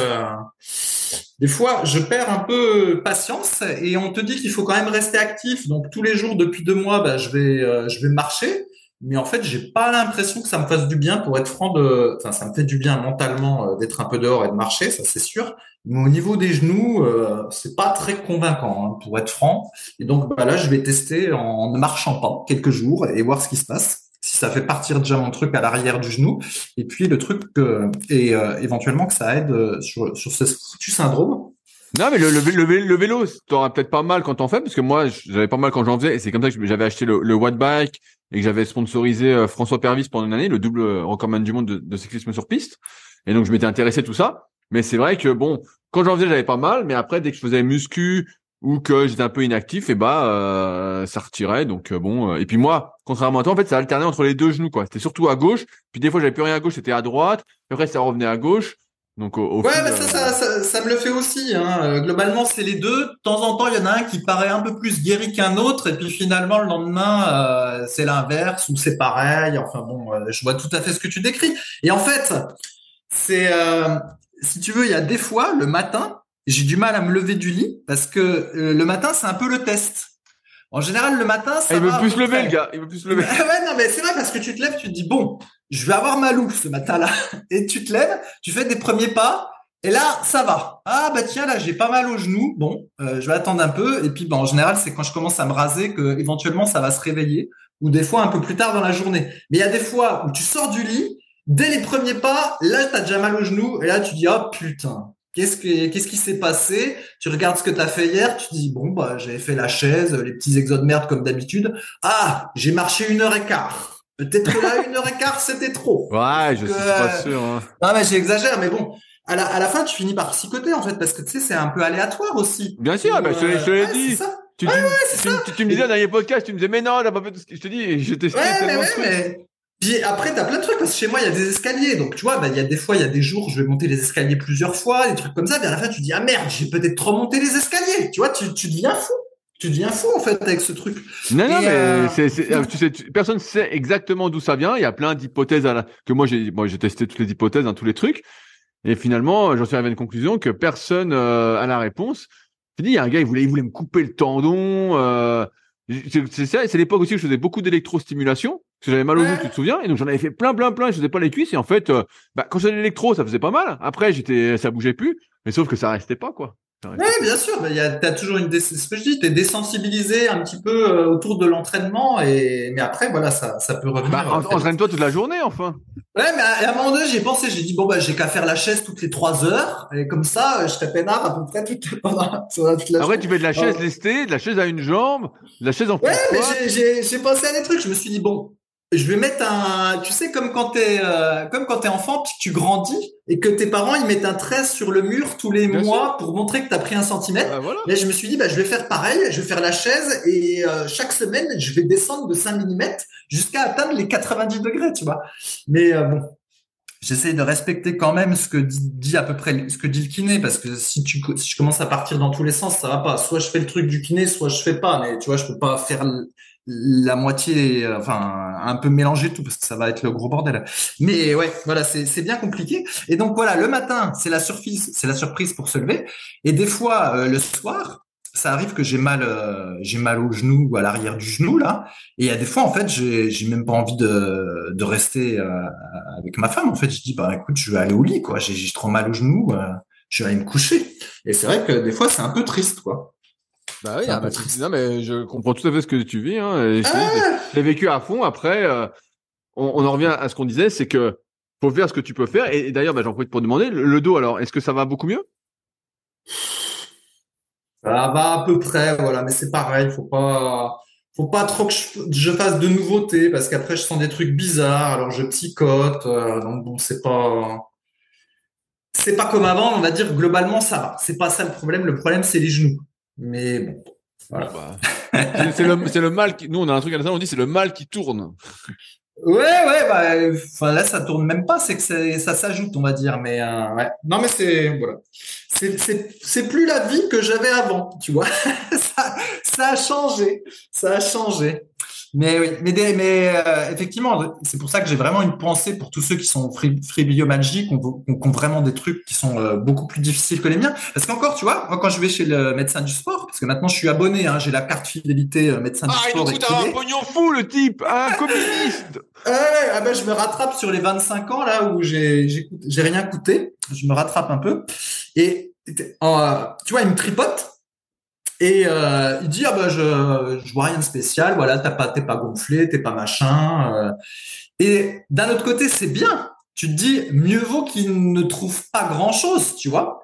des fois, je perds un peu patience et on te dit qu'il faut quand même rester actif. Donc, tous les jours, depuis deux mois, bah, je vais, je vais marcher. Mais en fait, j'ai pas l'impression que ça me fasse du bien pour être franc de, enfin, ça me fait du bien mentalement euh, d'être un peu dehors et de marcher, ça c'est sûr. Mais au niveau des genoux, euh, c'est pas très convaincant, hein, pour être franc. Et donc, bah là, je vais tester en ne marchant pas quelques jours et voir ce qui se passe. Si ça fait partir déjà mon truc à l'arrière du genou. Et puis, le truc, euh, et euh, éventuellement que ça aide euh, sur, sur ce foutu syndrome. Non mais le, le, le, le vélo, t'auras peut-être pas mal quand t'en fais parce que moi j'avais pas mal quand j'en faisais et c'est comme ça que j'avais acheté le, le Bike et que j'avais sponsorisé euh, François Pervis pendant une année, le double recordman du monde de, de cyclisme sur piste. Et donc je m'étais intéressé à tout ça. Mais c'est vrai que bon, quand j'en faisais j'avais pas mal, mais après dès que je faisais muscu ou que j'étais un peu inactif, et bah euh, ça retirait. Donc euh, bon. euh, et puis moi, contrairement à toi, en fait ça alternait entre les deux genoux quoi. C'était surtout à gauche. Puis des fois j'avais plus rien à gauche, c'était à droite. Après ça revenait à gauche. Donc au, au Ouais, fil, mais euh, ça, ça, ça, ça me le fait aussi. Hein. Euh, Globalement, c'est les deux. De temps en temps, il y en a un qui paraît un peu plus guéri qu'un autre, et puis finalement, le lendemain, euh, c'est l'inverse ou c'est pareil. Enfin bon, euh, je vois tout à fait ce que tu décris. Et en fait, c'est, euh, si tu veux, il y a des fois, le matin, j'ai du mal à me lever du lit parce que euh, le matin, c'est un peu le test. En général, le matin, ça Ah, il veut plus se lever le gars. Il veut plus se lever. ouais, non, mais c'est vrai parce que tu te lèves, tu te dis bon, je vais avoir ma loupe ce matin-là, et tu te lèves, tu fais des premiers pas, et là, ça va. Ah bah tiens, là, j'ai pas mal au genou. Bon, euh, je vais attendre un peu, et puis bah, en général, c'est quand je commence à me raser que éventuellement ça va se réveiller, ou des fois un peu plus tard dans la journée. Mais il y a des fois où tu sors du lit, dès les premiers pas, là, t'as déjà mal au genou, et là, tu dis oh putain. Qu'est-ce que qu'est-ce qui s'est passé? Tu regardes ce que t'as fait hier, tu dis bon bah j'avais fait la chaise, les petits exos de merde comme d'habitude. Ah, j'ai marché une heure et quart. Peut-être que là une heure et quart c'était trop. Ouais, je suis pas euh, sûr. Hein. Non mais j'exagère, mais bon, à la, à la fin tu finis par psychoter en fait parce que tu sais c'est un peu aléatoire aussi. Bien sûr, bah, je te l'ai- Ouais, dit. c'est ça. Tu, tu, tu, tu- tu me disais dans le dernier podcast, tu me disais mais non, t'as pas fait tout ce que je te dis. Et je testais Ouais, mais ouais, mais puis après t'as plein de trucs parce que chez moi il y a des escaliers, donc tu vois, bah il y a des fois il y a des jours je vais monter les escaliers plusieurs fois, des trucs comme ça, puis à la fin tu dis ah merde j'ai peut-être trop monté les escaliers, tu vois, tu, tu deviens fou, tu deviens fou en fait avec ce truc. Non, non, mais euh, c'est, c'est, tu sais, tu- personne sait exactement d'où ça vient. Il y a plein d'hypothèses à la- que moi j'ai, moi j'ai testé toutes les hypothèses, hein, tous les trucs. Et finalement, j'en suis arrivé à une conclusion que personne euh, a la réponse. Je dis, il y a un gars, il voulait, il voulait me couper le tendon. Euh, c'est, c'est ça, c'est l'époque aussi où je faisais beaucoup d'électrostimulation. Parce que j'avais mal au Ouais. genou, tu te souviens Et donc j'en avais fait plein, plein, plein. Je faisais pas les cuisses. Et en fait, bah, quand je faisais l'électro, ça faisait pas mal. Après, j'étais, ça bougeait plus. Mais sauf que ça restait pas, quoi. Ouais, bien sûr, mais il y a, t'as toujours une, ce que je dis, t'es désensibilisé un petit peu euh, autour de l'entraînement et, mais après, voilà, ça, ça peut revenir. Bah, en- entraîne-toi toute la journée, enfin. Ouais, mais à, à un moment donné, j'ai pensé, j'ai dit, bon, bah, j'ai qu'à faire la chaise toutes les trois heures, et comme ça, euh, je serai peinard à peu près toute, pendant, pendant toute la Après, tu fais de la chaise Oh. lestée, de la chaise à une jambe, de la chaise en Ouais, mais pourpoint. j'ai- j'ai j'ai pensé à des trucs. Je me suis dit bon, je vais mettre un, tu sais comme quand t'es euh, comme quand t'es enfant puis que tu grandis et que tes parents ils mettent un trait sur le mur tous les Bien mois pour montrer que t'as pris un centimètre. Bah, voilà. Là, je me suis dit bah je vais faire pareil. Je vais faire la chaise et euh, chaque semaine je vais descendre de 5 mm jusqu'à atteindre les 90 degrés, tu vois. Mais euh, bon. j'essaye de respecter quand même ce que dit, à peu près ce que dit le kiné parce que si tu si je commence à partir dans tous les sens ça va pas soit je fais le truc du kiné soit je fais pas mais tu vois je peux pas faire la moitié enfin un peu mélanger tout parce que ça va être le gros bordel mais ouais voilà c'est bien compliqué et donc voilà le matin c'est la surprise c'est la surprise pour se lever et des fois euh, le soir ça arrive que j'ai mal, euh, j'ai mal au genou ou à l'arrière du genou là. Et il y a des fois, en fait, j'ai, même pas envie de, rester euh, avec ma femme. En fait, je dis bah écoute, je vais aller au lit quoi. J'ai, j'ai trop mal au genou, euh, je vais aller me coucher. Et c'est vrai que des fois, c'est un peu triste quoi. Bah oui, ah, bah, non mais je comprends tout à fait ce que tu vis. Hein, ah j'ai vécu à fond. Après, on, on, en revient à ce qu'on disait, c'est que faut faire ce que tu peux faire. Et, d'ailleurs, bah, j'en profite pour demander le dos. Alors, est-ce que ça va beaucoup mieux? Ça va à peu près, voilà, mais c'est pareil, faut pas, faut pas trop que je, fasse de nouveautés parce qu'après je sens des trucs bizarres, alors je psychote, euh, donc bon, c'est pas, c'est pas comme avant, on va dire globalement ça va. C'est pas ça le problème, le problème c'est les genoux. Mais bon, voilà. Bah, c'est le, le, mal qui, nous on a un truc à la salle, on dit c'est le mal qui tourne. Ouais, ouais, bah, enfin là ça tourne même pas, c'est que ça s'ajoute, on va dire, mais euh, ouais. Non, mais c'est voilà, c'est c'est plus la vie que j'avais avant, tu vois. ça, ça a changé, ça a changé. Mais oui, mais, mais euh, effectivement, c'est pour ça que j'ai vraiment une pensée pour tous ceux qui sont free, free qui ont, vraiment des trucs qui sont euh, beaucoup plus difficiles que les miens. Parce qu'encore, tu vois, moi quand je vais chez le médecin du sport, parce que maintenant je suis abonné, hein, j'ai la carte fidélité euh, médecin du sport. Ah, il nous un pognon fou le type, un communiste. ah ben je me rattrape sur les 25 ans là où j'ai j'ai rien coûté, je me rattrape un peu et tu vois, il me tripote et euh, il dit ah bah je je vois rien de spécial, voilà, t'as pas t'es pas gonflé, t'es pas machin. Euh. Et d'un autre côté, c'est bien. Tu te dis mieux vaut qu'il ne trouve pas grand chose, tu vois.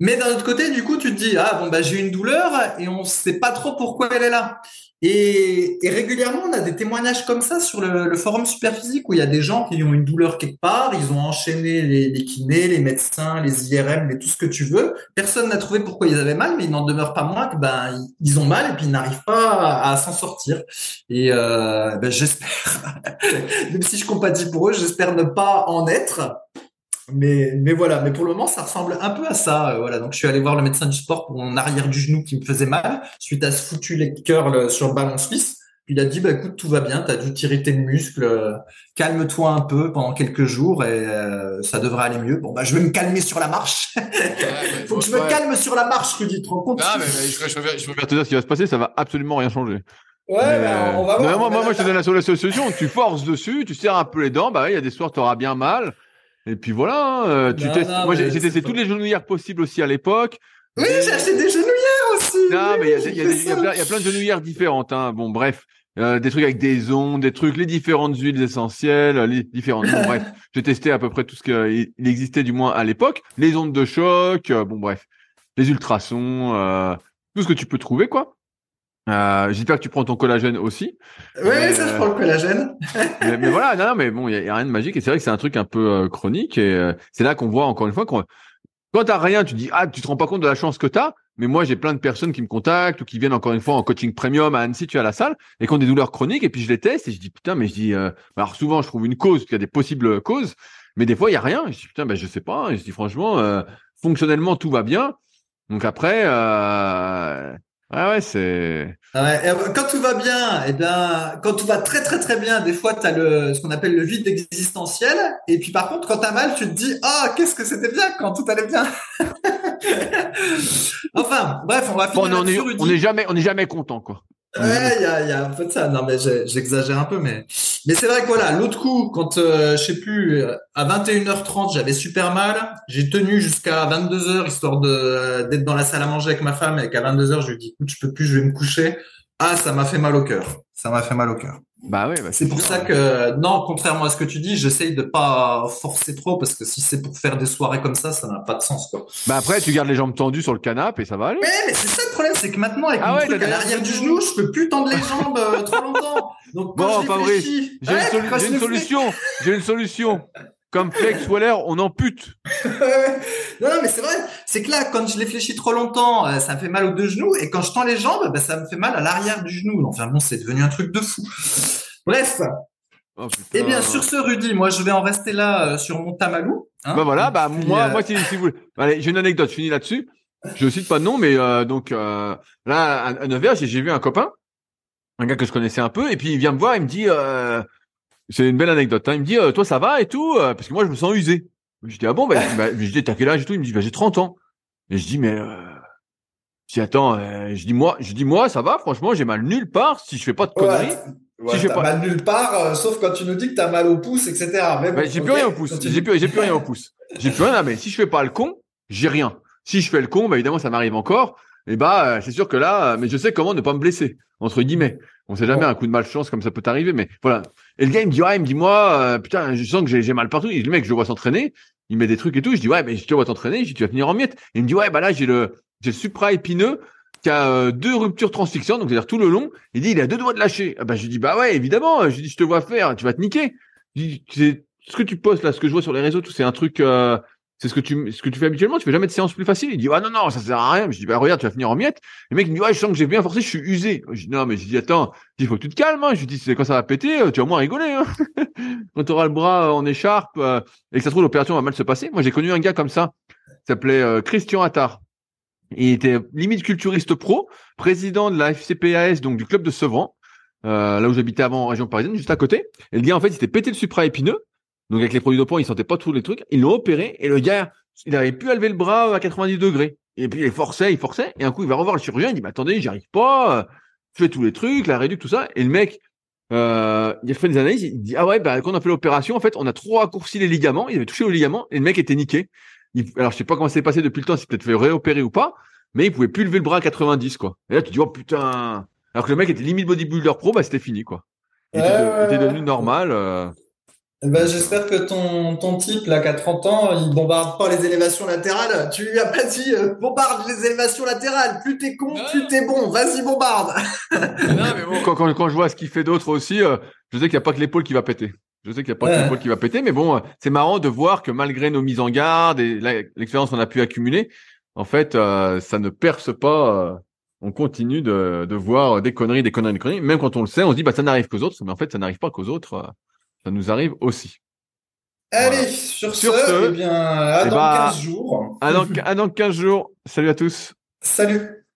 Mais d'un autre côté, du coup, tu te dis ah bon bah j'ai une douleur et on sait pas trop pourquoi elle est là. Et, régulièrement, on a des témoignages comme ça sur le, forum Superphysique où il y a des gens qui ont une douleur quelque part, ils ont enchaîné les, les kinés, les médecins, les IRM, mais tout ce que tu veux. Personne n'a trouvé pourquoi ils avaient mal, mais il n'en demeure pas moins que ben ils ont mal et puis ils n'arrivent pas à, s'en sortir. Et euh, ben, j'espère, même si je compatis pour eux, j'espère ne pas en être mais, mais voilà, mais pour le moment, ça ressemble un peu à ça. Euh, voilà, donc je suis allé voir le médecin du sport pour mon arrière du genou qui me faisait mal suite à ce foutu les curls sur le ballon suisse. Puis il a dit, bah écoute, tout va bien, t'as dû t'irriter le muscle, euh, calme-toi un peu pendant quelques jours et euh, ça devrait aller mieux. Bon bah je vais me calmer sur la marche. faut, que je me calme sur la marche, Rudy, tu te rends compte? Ah mais, je, peux te dire ce qui va se passer, ça va absolument rien changer. Ouais, bah, on va voir. moi, moi, je te donne la solution. Tu forces dessus, tu serres un peu les dents. Bah, il y a des soirs, tu auras bien mal. Et puis voilà, hein, euh, tu testes. Moi, j'ai testé toutes les genouillères possibles aussi à l'époque. Oui, j'ai acheté des genouillères aussi. Non, mais il y, a, plein de genouillères différentes. Hein. Bon, bref, euh, des trucs avec des ondes, des trucs, les différentes huiles essentielles, les différentes. Bon, bref, j'ai testé à peu près tout ce qu'il existait du moins à l'époque. Les ondes de choc, euh, bon, bref, les ultrasons, tout ce que tu peux trouver, quoi. Euh, J'espère que tu prends ton collagène aussi. Oui, ça, je prends le collagène. mais, voilà, non, mais bon, il y, a, rien de magique et c'est vrai que c'est un truc un peu euh, chronique et euh, c'est là qu'on voit encore une fois qu'on quand t'as rien, tu dis ah, tu te rends pas compte de la chance que t'as. Mais moi, j'ai plein de personnes qui me contactent ou qui viennent encore une fois en coaching premium à Annecy, tu es à la salle, et qui ont des douleurs chroniques, et puis je les teste, et je dis putain, mais je dis, euh, alors souvent je trouve une cause, parce qu'il y a des possibles causes, mais des fois il y a rien. Et je dis putain, ben je sais pas. Et je dis franchement, fonctionnellement tout va bien. Donc après, ah ouais, c'est. quand tout va bien, et eh bien, quand tout va très très très bien, des fois tu as le ce qu'on appelle le vide existentiel, et puis par contre quand tu as mal, tu te dis ah qu'est-ce que c'était bien quand tout allait bien. enfin bref, on va finir. on, est, on est jamais on est jamais content quoi. Ouais, il y a, y a, un peu de ça. Non, mais j'exagère un peu, mais mais c'est vrai que voilà, l'autre coup, quand euh, je sais plus, euh, à 21h30, j'avais super mal. J'ai tenu jusqu'à 22h histoire de d'être dans la salle à manger avec ma femme, et qu'à 22h, je lui dis, écoute, je peux plus, je vais me coucher. Ah, ça m'a fait mal au cœur. Ça m'a fait mal au cœur. Bah oui, bah c'est pour ça que non, contrairement à ce que tu dis, j'essaye de pas forcer trop parce que si c'est pour faire des soirées comme ça, ça n'a pas de sens quoi. Bah après, tu gardes les jambes tendues sur le canapé et ça va aller. Mais, mais c'est ça le problème, c'est que maintenant avec ah mon truc à l'arrière du genou, je peux plus tendre les jambes euh, trop longtemps. Donc bon, Fabrice, j'ai une, solution, j'ai une solution. Comme Flex Waller, on ampute. non, non, mais c'est vrai. C'est que là, quand je les fléchis trop longtemps, euh, ça me fait mal aux deux genoux. Et quand je tends les jambes, bah, ça me fait mal à l'arrière du genou. Enfin bon, c'est devenu un truc de fou. Bref. Oh, eh bien, sur ce, Rudy, moi, je vais en rester là sur mon tamalou. Hein. bah voilà, bah moi, moi, si, si vous, allez, j'ai une anecdote, je finis là-dessus. Je cite pas de nom, mais donc là, à Nevers, j'ai vu un copain, un gars que je connaissais un peu, et puis il vient me voir, il me dit, c'est une belle anecdote. Hein. Il me dit, toi, ça va et tout, parce que moi, je me sens usé. Je dis ah bon, bah, bah je dis t'as quel âge et tout, il me dit bah j'ai 30 ans. Et je dis mais si attends, euh, je dis moi, je dis moi, ça va, franchement, j'ai mal nulle part si je fais pas de conneries. Ouais, si pas mal nulle part, euh, sauf quand tu nous dis que t'as mal au pouce, etc. Mais j'ai plus rien au pouce. J'ai plus, j'ai plus rien au pouce. J'ai plus rien. Mais si je fais pas le con, j'ai rien. Si je fais le con, bah évidemment ça m'arrive encore. Et bah euh, c'est sûr que là, mais je sais comment ne pas me blesser entre guillemets. On sait jamais un coup de malchance comme ça peut t'arriver, mais voilà. Et le gars il me dit ouais, il me dit moi, putain, je sens que j'ai mal partout. Et le mec, je le vois s'entraîner. Il met des trucs et tout. Je dis ouais, mais je te vois t'entraîner. Je dis tu vas finir en miettes. il me dit ouais, bah là j'ai le j'ai le supra-épineux qui a euh, deux ruptures transfixiantes, donc c'est-à-dire tout le long. Il dit, il a deux doigts de lâcher. Ah bah, je dis, bah ouais, évidemment. Je dis, je te vois faire, tu vas te niquer. Je dis, ce que tu postes là, ce que je vois sur les réseaux, tout, c'est un truc, euh, c'est ce que tu, ce que tu fais habituellement. Tu fais jamais de séance plus facile. Il dit, ah non, non, ça sert à rien. Je dis, bah regarde, tu vas finir en miettes. Le mec, me dit, ouais, je sens que j'ai bien forcé, je suis usé. Je dis, non, mais je dis, attends, il faut que tu te calmes. Hein. Je dis, c'est quand ça va péter, euh, tu vas moins rigoler. Hein. quand tu auras le bras en écharpe et que ça se trouve, l'opération va mal se passer. Moi, j'ai connu un gars comme ça. Il s'appelait Christian Attard. Il était limite culturiste pro, président de la FCPAS, donc du club de Sevran, euh, là où j'habitais avant en région parisienne, juste à côté. Et le gars, en fait, il s'était pété le supra-épineux. Donc avec les produits dopants, il sentait pas tous les trucs. Ils l'ont opéré et le gars, il avait pu lever le bras à 90 degrés. Et puis il forçait, il forçait. Et un coup, il va revoir le chirurgien. Il dit, mais attendez, j'y arrive pas. Je fais tous les trucs, la réduction, tout ça. Et le mec, euh, il a fait des analyses. Il dit, ah ouais, bah, quand on a fait l'opération, en fait, on a trop raccourci les ligaments. Il avait touché aux ligaments et le mec était niqué alors je sais pas comment c'est passé depuis le temps, s'il peut-être fait réopérer ou pas, mais il pouvait plus lever le bras à 90 quoi. Et là tu dis oh putain, alors que le mec était limite bodybuilder pro, bah c'était fini quoi. Il était, devenu normal. Euh... Eh ben, j'espère que ton, ton type là qui a 30 ans, il bombarde pas les élévations latérales. Tu lui as pas dit euh, bombarde les élévations latérales. Plus t'es con, plus t'es bon. Vas-y bombarde. non, mais bon, quand, quand, quand, je vois ce qu'il fait d'autre aussi, euh, je sais qu'il n'y a pas que l'épaule qui va péter. Je sais qu'il n'y a pas de football qui va péter, mais bon, c'est marrant de voir que malgré nos mises en garde et l'expérience qu'on a pu accumuler, en fait, euh, ça ne perce pas. Euh, on continue de, de, voir des conneries, des conneries, des conneries. Même quand on le sait, on se dit, bah, ça n'arrive qu'aux autres. Mais en fait, ça n'arrive pas qu'aux autres. Ça nous arrive aussi. Allez, sur, ce, eh bien, à eh dans 15 bah, jours. À dans, à dans 15 jours. Salut à tous. Salut.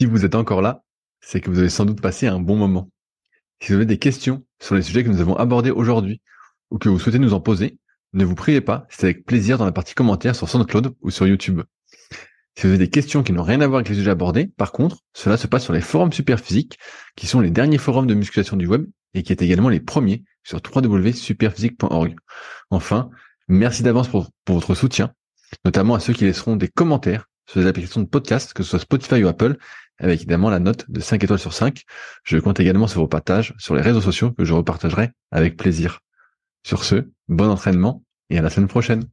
Si vous êtes encore là, c'est que vous avez sans doute passé un bon moment. Si vous avez des questions sur les sujets que nous avons abordés aujourd'hui ou que vous souhaitez nous en poser, ne vous priez pas, c'est avec plaisir dans la partie commentaires sur SoundCloud ou sur YouTube. Si vous avez des questions qui n'ont rien à voir avec les sujets abordés, par contre, cela se passe sur les forums Superphysique, qui sont les derniers forums de musculation du web et qui est également les premiers sur www.superphysique.org. Enfin, merci d'avance pour, pour votre soutien, notamment à ceux qui laisseront des commentaires sur les applications de podcast, que ce soit Spotify ou Apple, avec évidemment la note de 5 étoiles sur 5. Je compte également sur vos partages sur les réseaux sociaux que je repartagerai avec plaisir. Sur ce, bon entraînement et à la semaine prochaine.